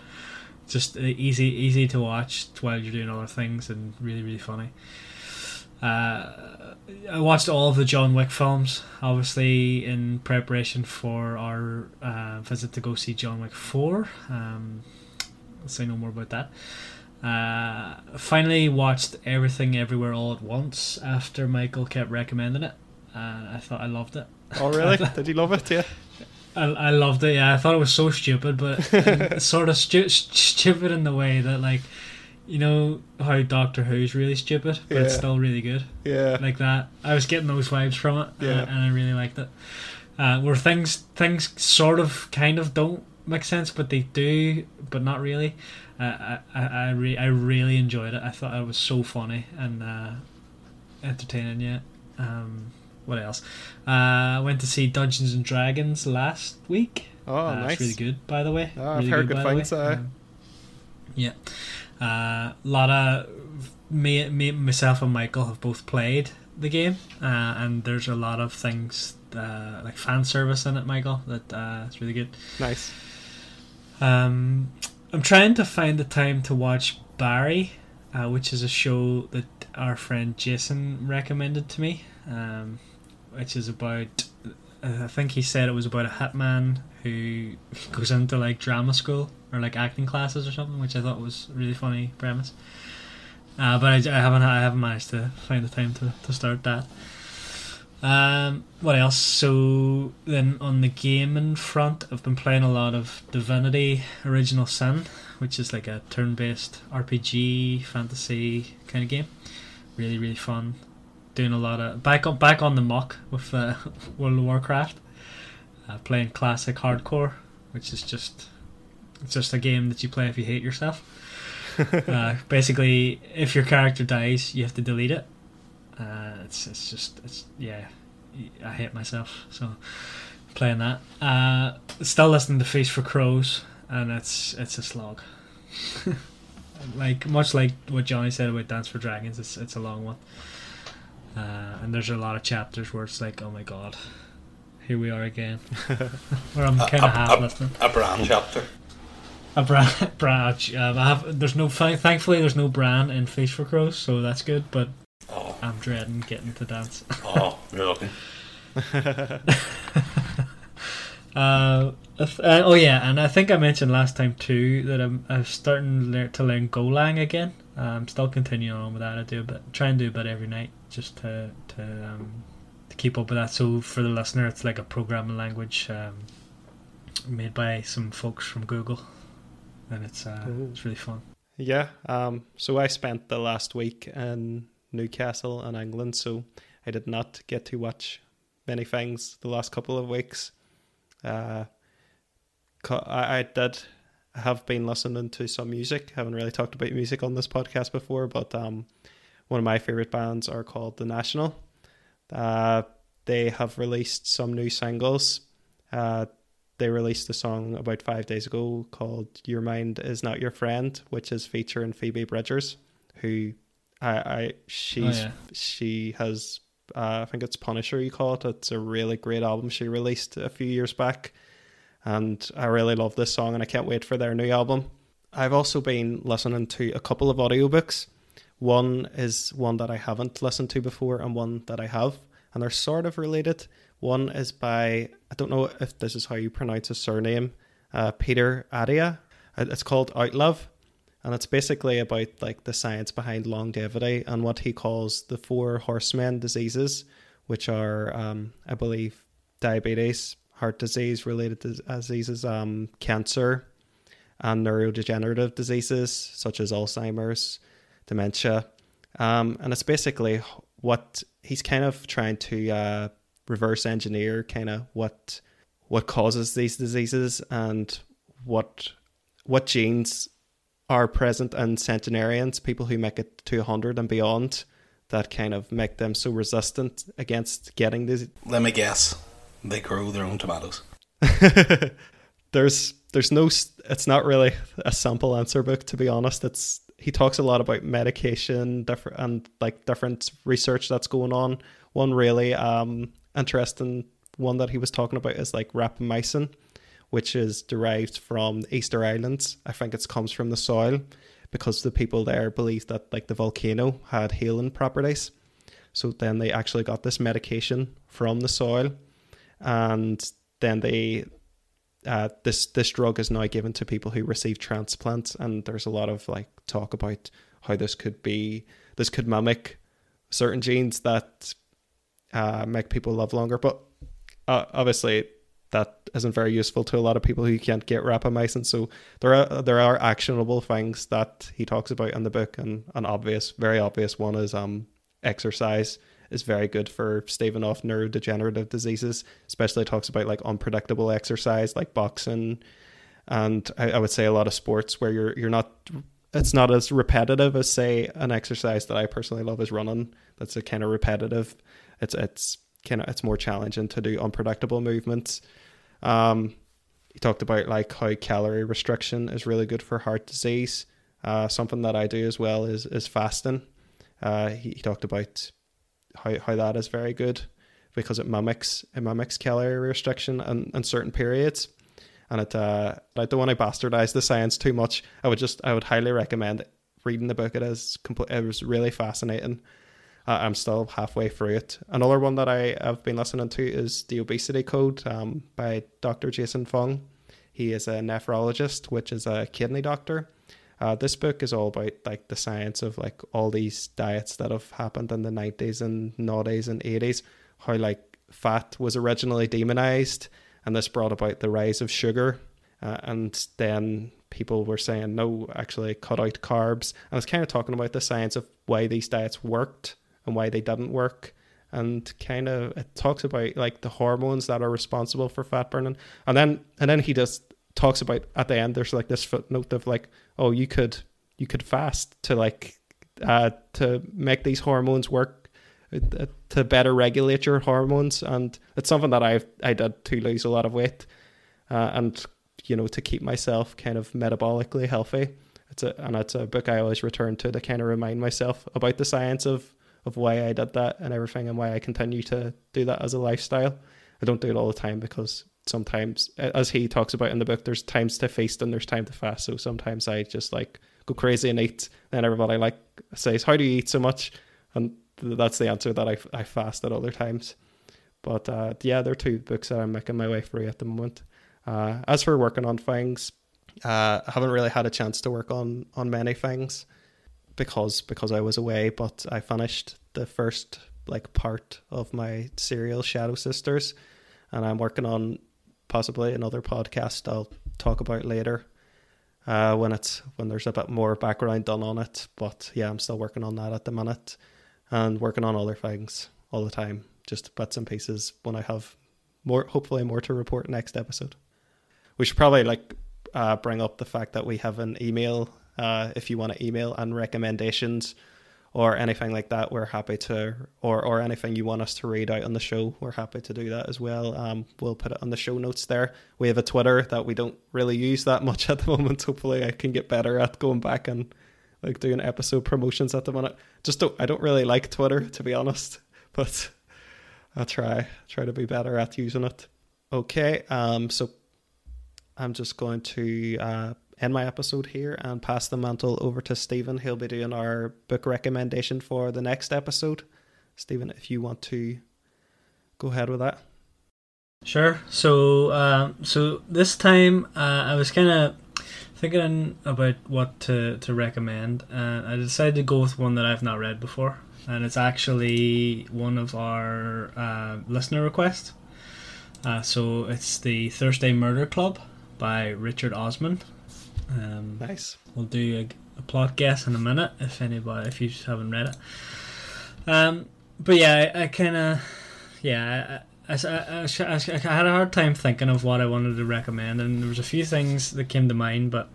Just uh, easy, easy to watch while you're doing other things, and really, really funny. Uh, I watched all of the John Wick films, obviously in preparation for our uh, visit to go see John Wick Four. Um, I'll say no more about that. Uh, finally watched Everything Everywhere All at Once after Michael kept recommending it. and I thought I loved it. Oh really? Did you love it? Yeah. I, I loved it. Yeah, I thought it was so stupid, but sort of stu- stupid in the way that like, you know how Doctor Who's really stupid, but it's still really good. Yeah. Like that. I was getting those vibes from it, Yeah. and, and I really liked it. Uh, where things things sort of kind of don't make sense, but they do, but not really. Uh, I I I, re- I really enjoyed it. I thought it was so funny and uh, entertaining. Yeah. Um, what else? Uh, I went to see Dungeons and Dragons last week. Oh, Uh, nice. It's really good, by the way. Oh, I've Really heard good the things. Um, yeah. A lot of me, me, myself, and Michael have both played the game, uh, and there's a lot of things uh, like fan service in it, Michael. That uh, it's really good. Nice. Um, I'm trying to find the time to watch Barry, uh, which is a show that our friend Jason recommended to me, um, which is about. I think he said it was about a hitman who goes into like drama school or like acting classes or something, which I thought was a really funny premise. Uh, but I, I haven't I haven't managed to find the time to, to start that. Um, what else? So then on the gaming front, I've been playing a lot of Divinity Original Sin, which is like a turn-based RPG fantasy kind of game. Really, really fun. Doing a lot of back on back on the muck with uh, World of Warcraft. Uh, playing classic hardcore, which is just it's just a game that you play if you hate yourself. uh, basically, if your character dies, you have to delete it. Uh, it's it's just it's yeah, I hate myself. So playing that. Uh, still listening to Feast for Crows, and it's it's a slog. like much like what Johnny said about Dance for Dragons, it's it's a long one. Uh, and there's a lot of chapters where it's like, oh my god, here we are again. where I'm kind of half listening. a Bran chapter. A Bran, Bran. Um, I have. There's no. Thankfully, there's no Bran in Feast for Crows, so that's good. But Oh, I'm dreading getting to dance. oh, you're looking. Uh, if- uh, oh yeah, and I think I mentioned last time too that I'm, I'm starting to learn, to learn Golang again. Uh, I'm still continuing on with that. I do a bit, try and do a bit every night just to to um, to keep up with that. So for the listener, it's like a programming language um, made by some folks from Google, and it's uh, it's really fun. Yeah. Um. So I spent the last week in Newcastle in England, so I did not get to watch many things the last couple of weeks. Uh, I, I did have been listening to some music. I haven't really talked about music on this podcast before, but um, one of my favorite bands are called The National. Uh, they have released some new singles. Uh, they released a song about five days ago called "Your Mind Is Not Your Friend," which is featuring Phoebe Bridgers, who I, I she's yeah. she has uh, I think it's Punisher you call it. It's a really great album she released a few years back, and I really love this song, and I can't wait for their new album. I've also been listening to a couple of audiobooks. One is one that I haven't listened to before, and one that I have, and they're sort of related. One is by I don't know if this is how you pronounce his surname, uh, Peter Attia. Uh, It's called Outlive, and it's basically about like the science behind longevity and what he calls the four horsemen diseases, which are, um, I believe, diabetes, heart disease related diseases, um, cancer, and neurodegenerative diseases such as Alzheimer's, dementia. Um, and it's basically what he's kind of trying to uh, reverse engineer kind of what what causes these diseases and what what genes are present in centenarians, people who make it to 100 and beyond, that kind of make them so resistant against getting these Let me guess. They grow their own tomatoes. there's there's no it's not really a simple answer book to be honest it's he talks a lot about medication different and like different research that's going on one really um interesting one that he was talking about is like rapamycin which is derived from easter islands i think it comes from the soil because the people there believed that like the volcano had healing properties so then they actually got this medication from the soil and then they uh, this this drug is now given to people who receive transplants, and there's a lot of like talk about how this could be this could mimic certain genes that uh, make people live longer. But uh, obviously, that isn't very useful to a lot of people who can't get rapamycin. So there are there are actionable things that he talks about in the book, and an obvious, very obvious one is um exercise is very good for staving off neurodegenerative diseases. Especially talks about like unpredictable exercise, like boxing, and I, I would say a lot of sports where you're you're not. It's not as repetitive as say an exercise that I personally love is running. That's a kind of repetitive. It's it's kind of it's more challenging to do unpredictable movements. Um, he talked about like how calorie restriction is really good for heart disease. Uh, something that I do as well is is fasting. Uh, he, he talked about how, how that is very good because it mimics it mimics calorie restriction and, and certain periods. And it uh, I don't want to bastardize the science too much. I would just I would highly recommend reading the book. It is complete. It was really fascinating. Uh, I'm still halfway through it. Another one that I have been listening to is The Obesity Code um, by Dr. Jason Fung. He is a nephrologist, which is a kidney doctor. Uh, this book is all about like the science of like all these diets that have happened in the 90s and noughties and 80s, how like fat was originally demonized, and this brought about the rise of sugar. Uh, and then people were saying, no, actually cut out carbs. And it's kind of talking about the science of why these diets worked and why they didn't work. And kind of it talks about like the hormones that are responsible for fat burning. And then and then he just talks about at the end there's like this footnote of like, oh, you could you could fast to like uh to make these hormones work uh, to better regulate your hormones and it's something that I I did to lose a lot of weight uh, and you know to keep myself kind of metabolically healthy it's a and it's a book I always return to to kind of remind myself about the science of of why I did that and everything and why I continue to do that as a lifestyle. I don't do it all the time because sometimes as he talks about in the book there's times to feast and there's time to fast. So sometimes I just like go crazy and eat then everybody like says how do you eat so much? And that's the answer that I, I fast at other times. But uh, yeah, there are two books that I'm making my way through at the moment. Uh, as for working on things, uh, I haven't really had a chance to work on on many things because because I was away. But I finished the first like part of my serial Shadow Sisters, and I'm working on possibly another podcast I'll talk about later uh, when it's when there's a bit more background done on it. But yeah, I'm still working on that at the minute, and working on other things all the time, just bits and pieces. When I have more, hopefully more to report next episode. We should probably like uh, bring up the fact that we have an email. Uh, if you want to email and recommendations or anything like that, we're happy to, or or anything you want us to read out on the show, we're happy to do that as well. Um, we'll put it on the show notes there. We have a Twitter that we don't really use that much at the moment. Hopefully, I can get better at going back and like doing episode promotions at the minute. Just don't, I don't really like Twitter to be honest, but I'll try try to be better at using it. Okay, um, so I'm just going to uh, end my episode here and pass the mantle over to Stephen. He'll be doing our book recommendation for the next episode. Stephen, if you want to go ahead with that. Sure. So, um, so this time uh, I was kind of thinking about what to, to recommend, and I decided to go with one that I've not read before, and it's actually one of our uh, listener requests. Uh, so it's the Thursday Murder Club by Richard Osman. Um, nice. We'll do a, a, plot guess in a minute if anybody if you just haven't read it. Um, but yeah, I, I kind of yeah. I, I, I, I, had a hard time thinking of what I wanted to recommend, and there was a few things that came to mind, but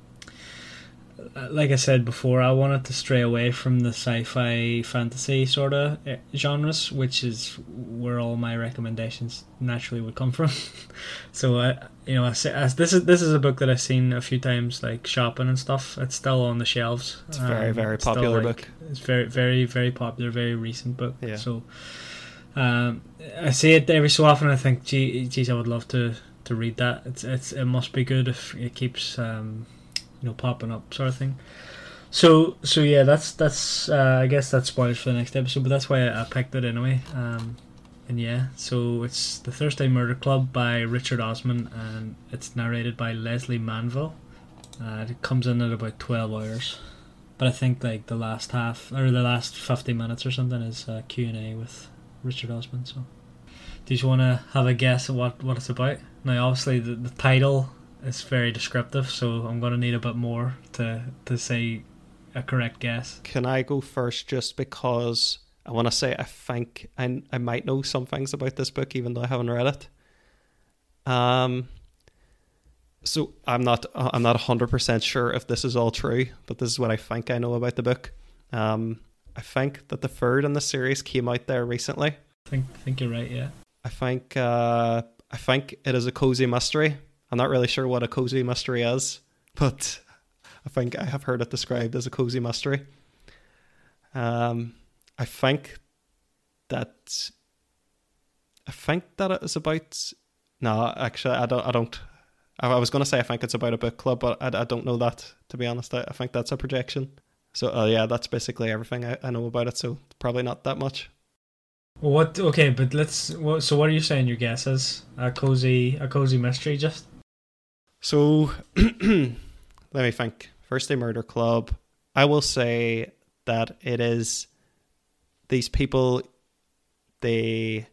like I said before, I wanted to stray away from the sci-fi fantasy sort of eh, genres, which is where all my recommendations naturally would come from. so I, you know, as this is this is a book that I've seen a few times, like shopping and stuff. It's still on the shelves. It's a very um, very popular like, book. It's very very very popular, very recent book. Yeah. So um, I see it every so often. I think, gee, geez, I would love to to read that. It's it's it must be good if it keeps. Um, you know popping up sort of thing. So so yeah, that's that's uh, I guess that's spoilers for the next episode, but that's why I, I picked it anyway. Um, and yeah, so it's the Thursday Murder Club by Richard Osman, and it's narrated by Lesley Manville. Uh, it comes in at about twelve hours, but I think like the last half or the last fifty minutes or something is uh, Q and A with Richard Osman. So, do you want to have a guess at what what it's about? Now, obviously, the, the title it's very descriptive, so I'm going to need a bit more to to say a correct guess. Can I go first just because I want to say I think I, I might know some things about this book even though I haven't read it. Um so I'm not I'm not 100% sure if this is all true, but this is what I think I know about the book. Um I think that the third in the series came out there recently. I think think you're right, yeah. I think uh I think it is a cozy mystery I'm not really sure what a cozy mystery is, but I think I have heard it described as a cozy mystery. Um, I think that I think that it is about. No, actually, I don't. I don't. I was going to say I think it's about a book club, but I, I don't know that to be honest. I, I think that's a projection. So, uh, yeah, that's basically everything I, I know about it. So, probably not that much. What? Okay, but let's. So, what are you saying? Your guess is a cozy, a cozy mystery, just so let me think. First Day Murder Club. I will say that it is these people they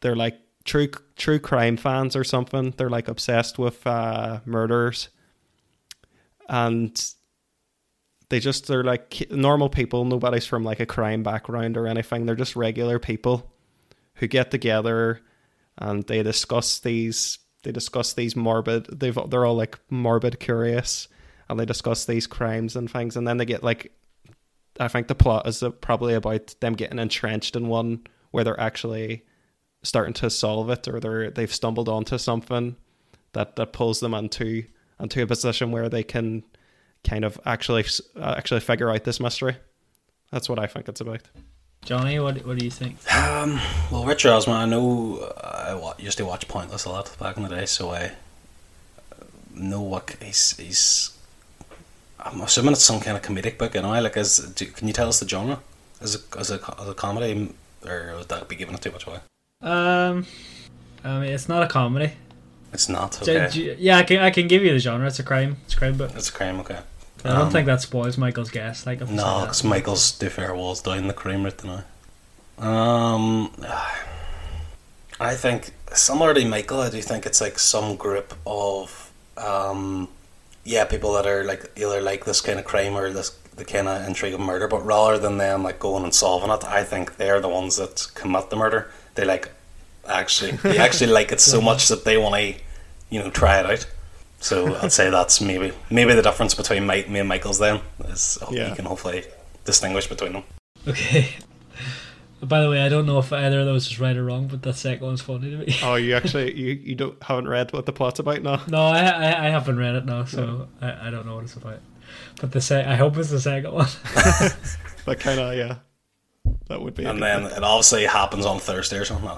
they're like true true crime fans or something. They're like obsessed with uh, murders, and they just they're like normal people. Nobody's from like a crime background or anything. They're just regular people who get together and they discuss these they discuss these morbid they've they're all like morbid curious and they discuss these crimes and things and then they get like I think the plot is probably about them getting entrenched in one where they're actually starting to solve it or they're they've stumbled onto something that that pulls them into into a position where they can kind of actually uh, actually figure out this mystery. That's what I think it's about. Johnny, what what do you think? Um, well, Richard Osman, I know I used to watch Pointless a lot back in the day, so I know what he's he's. I'm assuming it's some kind of comedic book, you know. Like, as do, can you tell us the genre? As a as a as a comedy or would that be giving it too much away? Um, I mean, it's not a comedy. It's not okay. j- Yeah, I can I can give you the genre. It's a crime. It's a crime book. It's a crime, okay. I don't Um, think that spoils Michael's guess. Like, No, because Michael's too fair walls down the crime right now. Um, I think similar to Michael, I do think it's like some group of um, yeah, people that are like either like this kind of crime or this the kind of intrigue of murder, but rather than them like going and solving it, I think they're the ones that commit the murder. They like actually they actually like it so much that they want to you know try it out. So I'd say that's maybe maybe the difference between Mike, me and Michael's then is Yeah. you can hopefully distinguish between them. Okay. By the way, I don't know if either of those is right or wrong, but the second one's funny to me. Oh, you actually you, you don't haven't read what the plot's about now? No, I, I I haven't read it now, so I, I don't know what it's about. But the se- I hope it's the second one. But kind of yeah, that would be. And then one. it obviously happens on Thursday or something.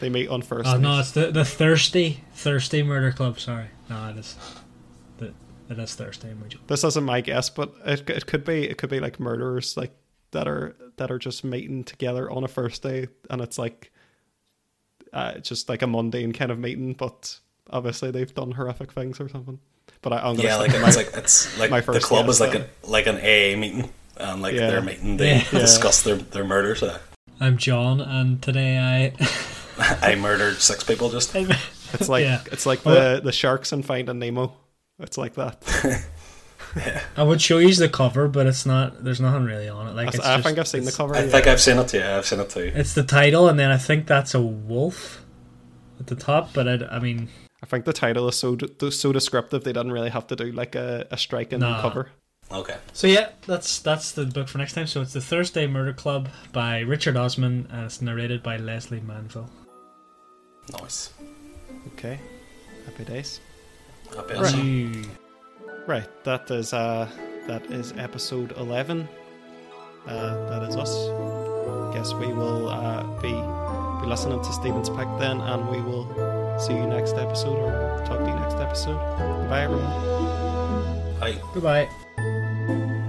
I don't know. they meet on first. Oh no, it's the the thirsty thirsty murder club. Sorry, no, it is. The, it is Thursday. This isn't my guess, but it it could be it could be like murderers like that are that are just meeting together on a first day, and it's like uh, just like a mundane kind of meeting, but obviously they've done horrific things or something. But I, I'm gonna Yeah, like to it's like it's like my the first club guess, is like then. a like an AA meeting, and like Yeah. they're meeting they Yeah. Yeah. discuss their their murders. Uh, I'm John, and today I. I murdered six people just. It's like Yeah. it's like the the sharks in Finding Nemo. It's like that. I would show you the cover, but it's not. There's nothing really on it. Like it's I just, think I've seen the cover. I yeah. think I've seen it. Yeah, I've seen it too. It's the title, and then I think that's a wolf at the top. But I, I mean, I think the title is so so descriptive they didn't really have to do like a, a striking Nah. cover. Okay. so yeah, that's that's the book for next time. So it's the Thursday Murder Club by Richard Osman, and it's narrated by Lesley Manville. Nice. Okay, happy days. Happy Right. right. Right, that is uh that is episode eleven. Uh, that is us. Guess we will uh, be be listening to Stephen's pick then, and we will see you next episode or talk to you next episode. Bye everyone. Hi. Goodbye.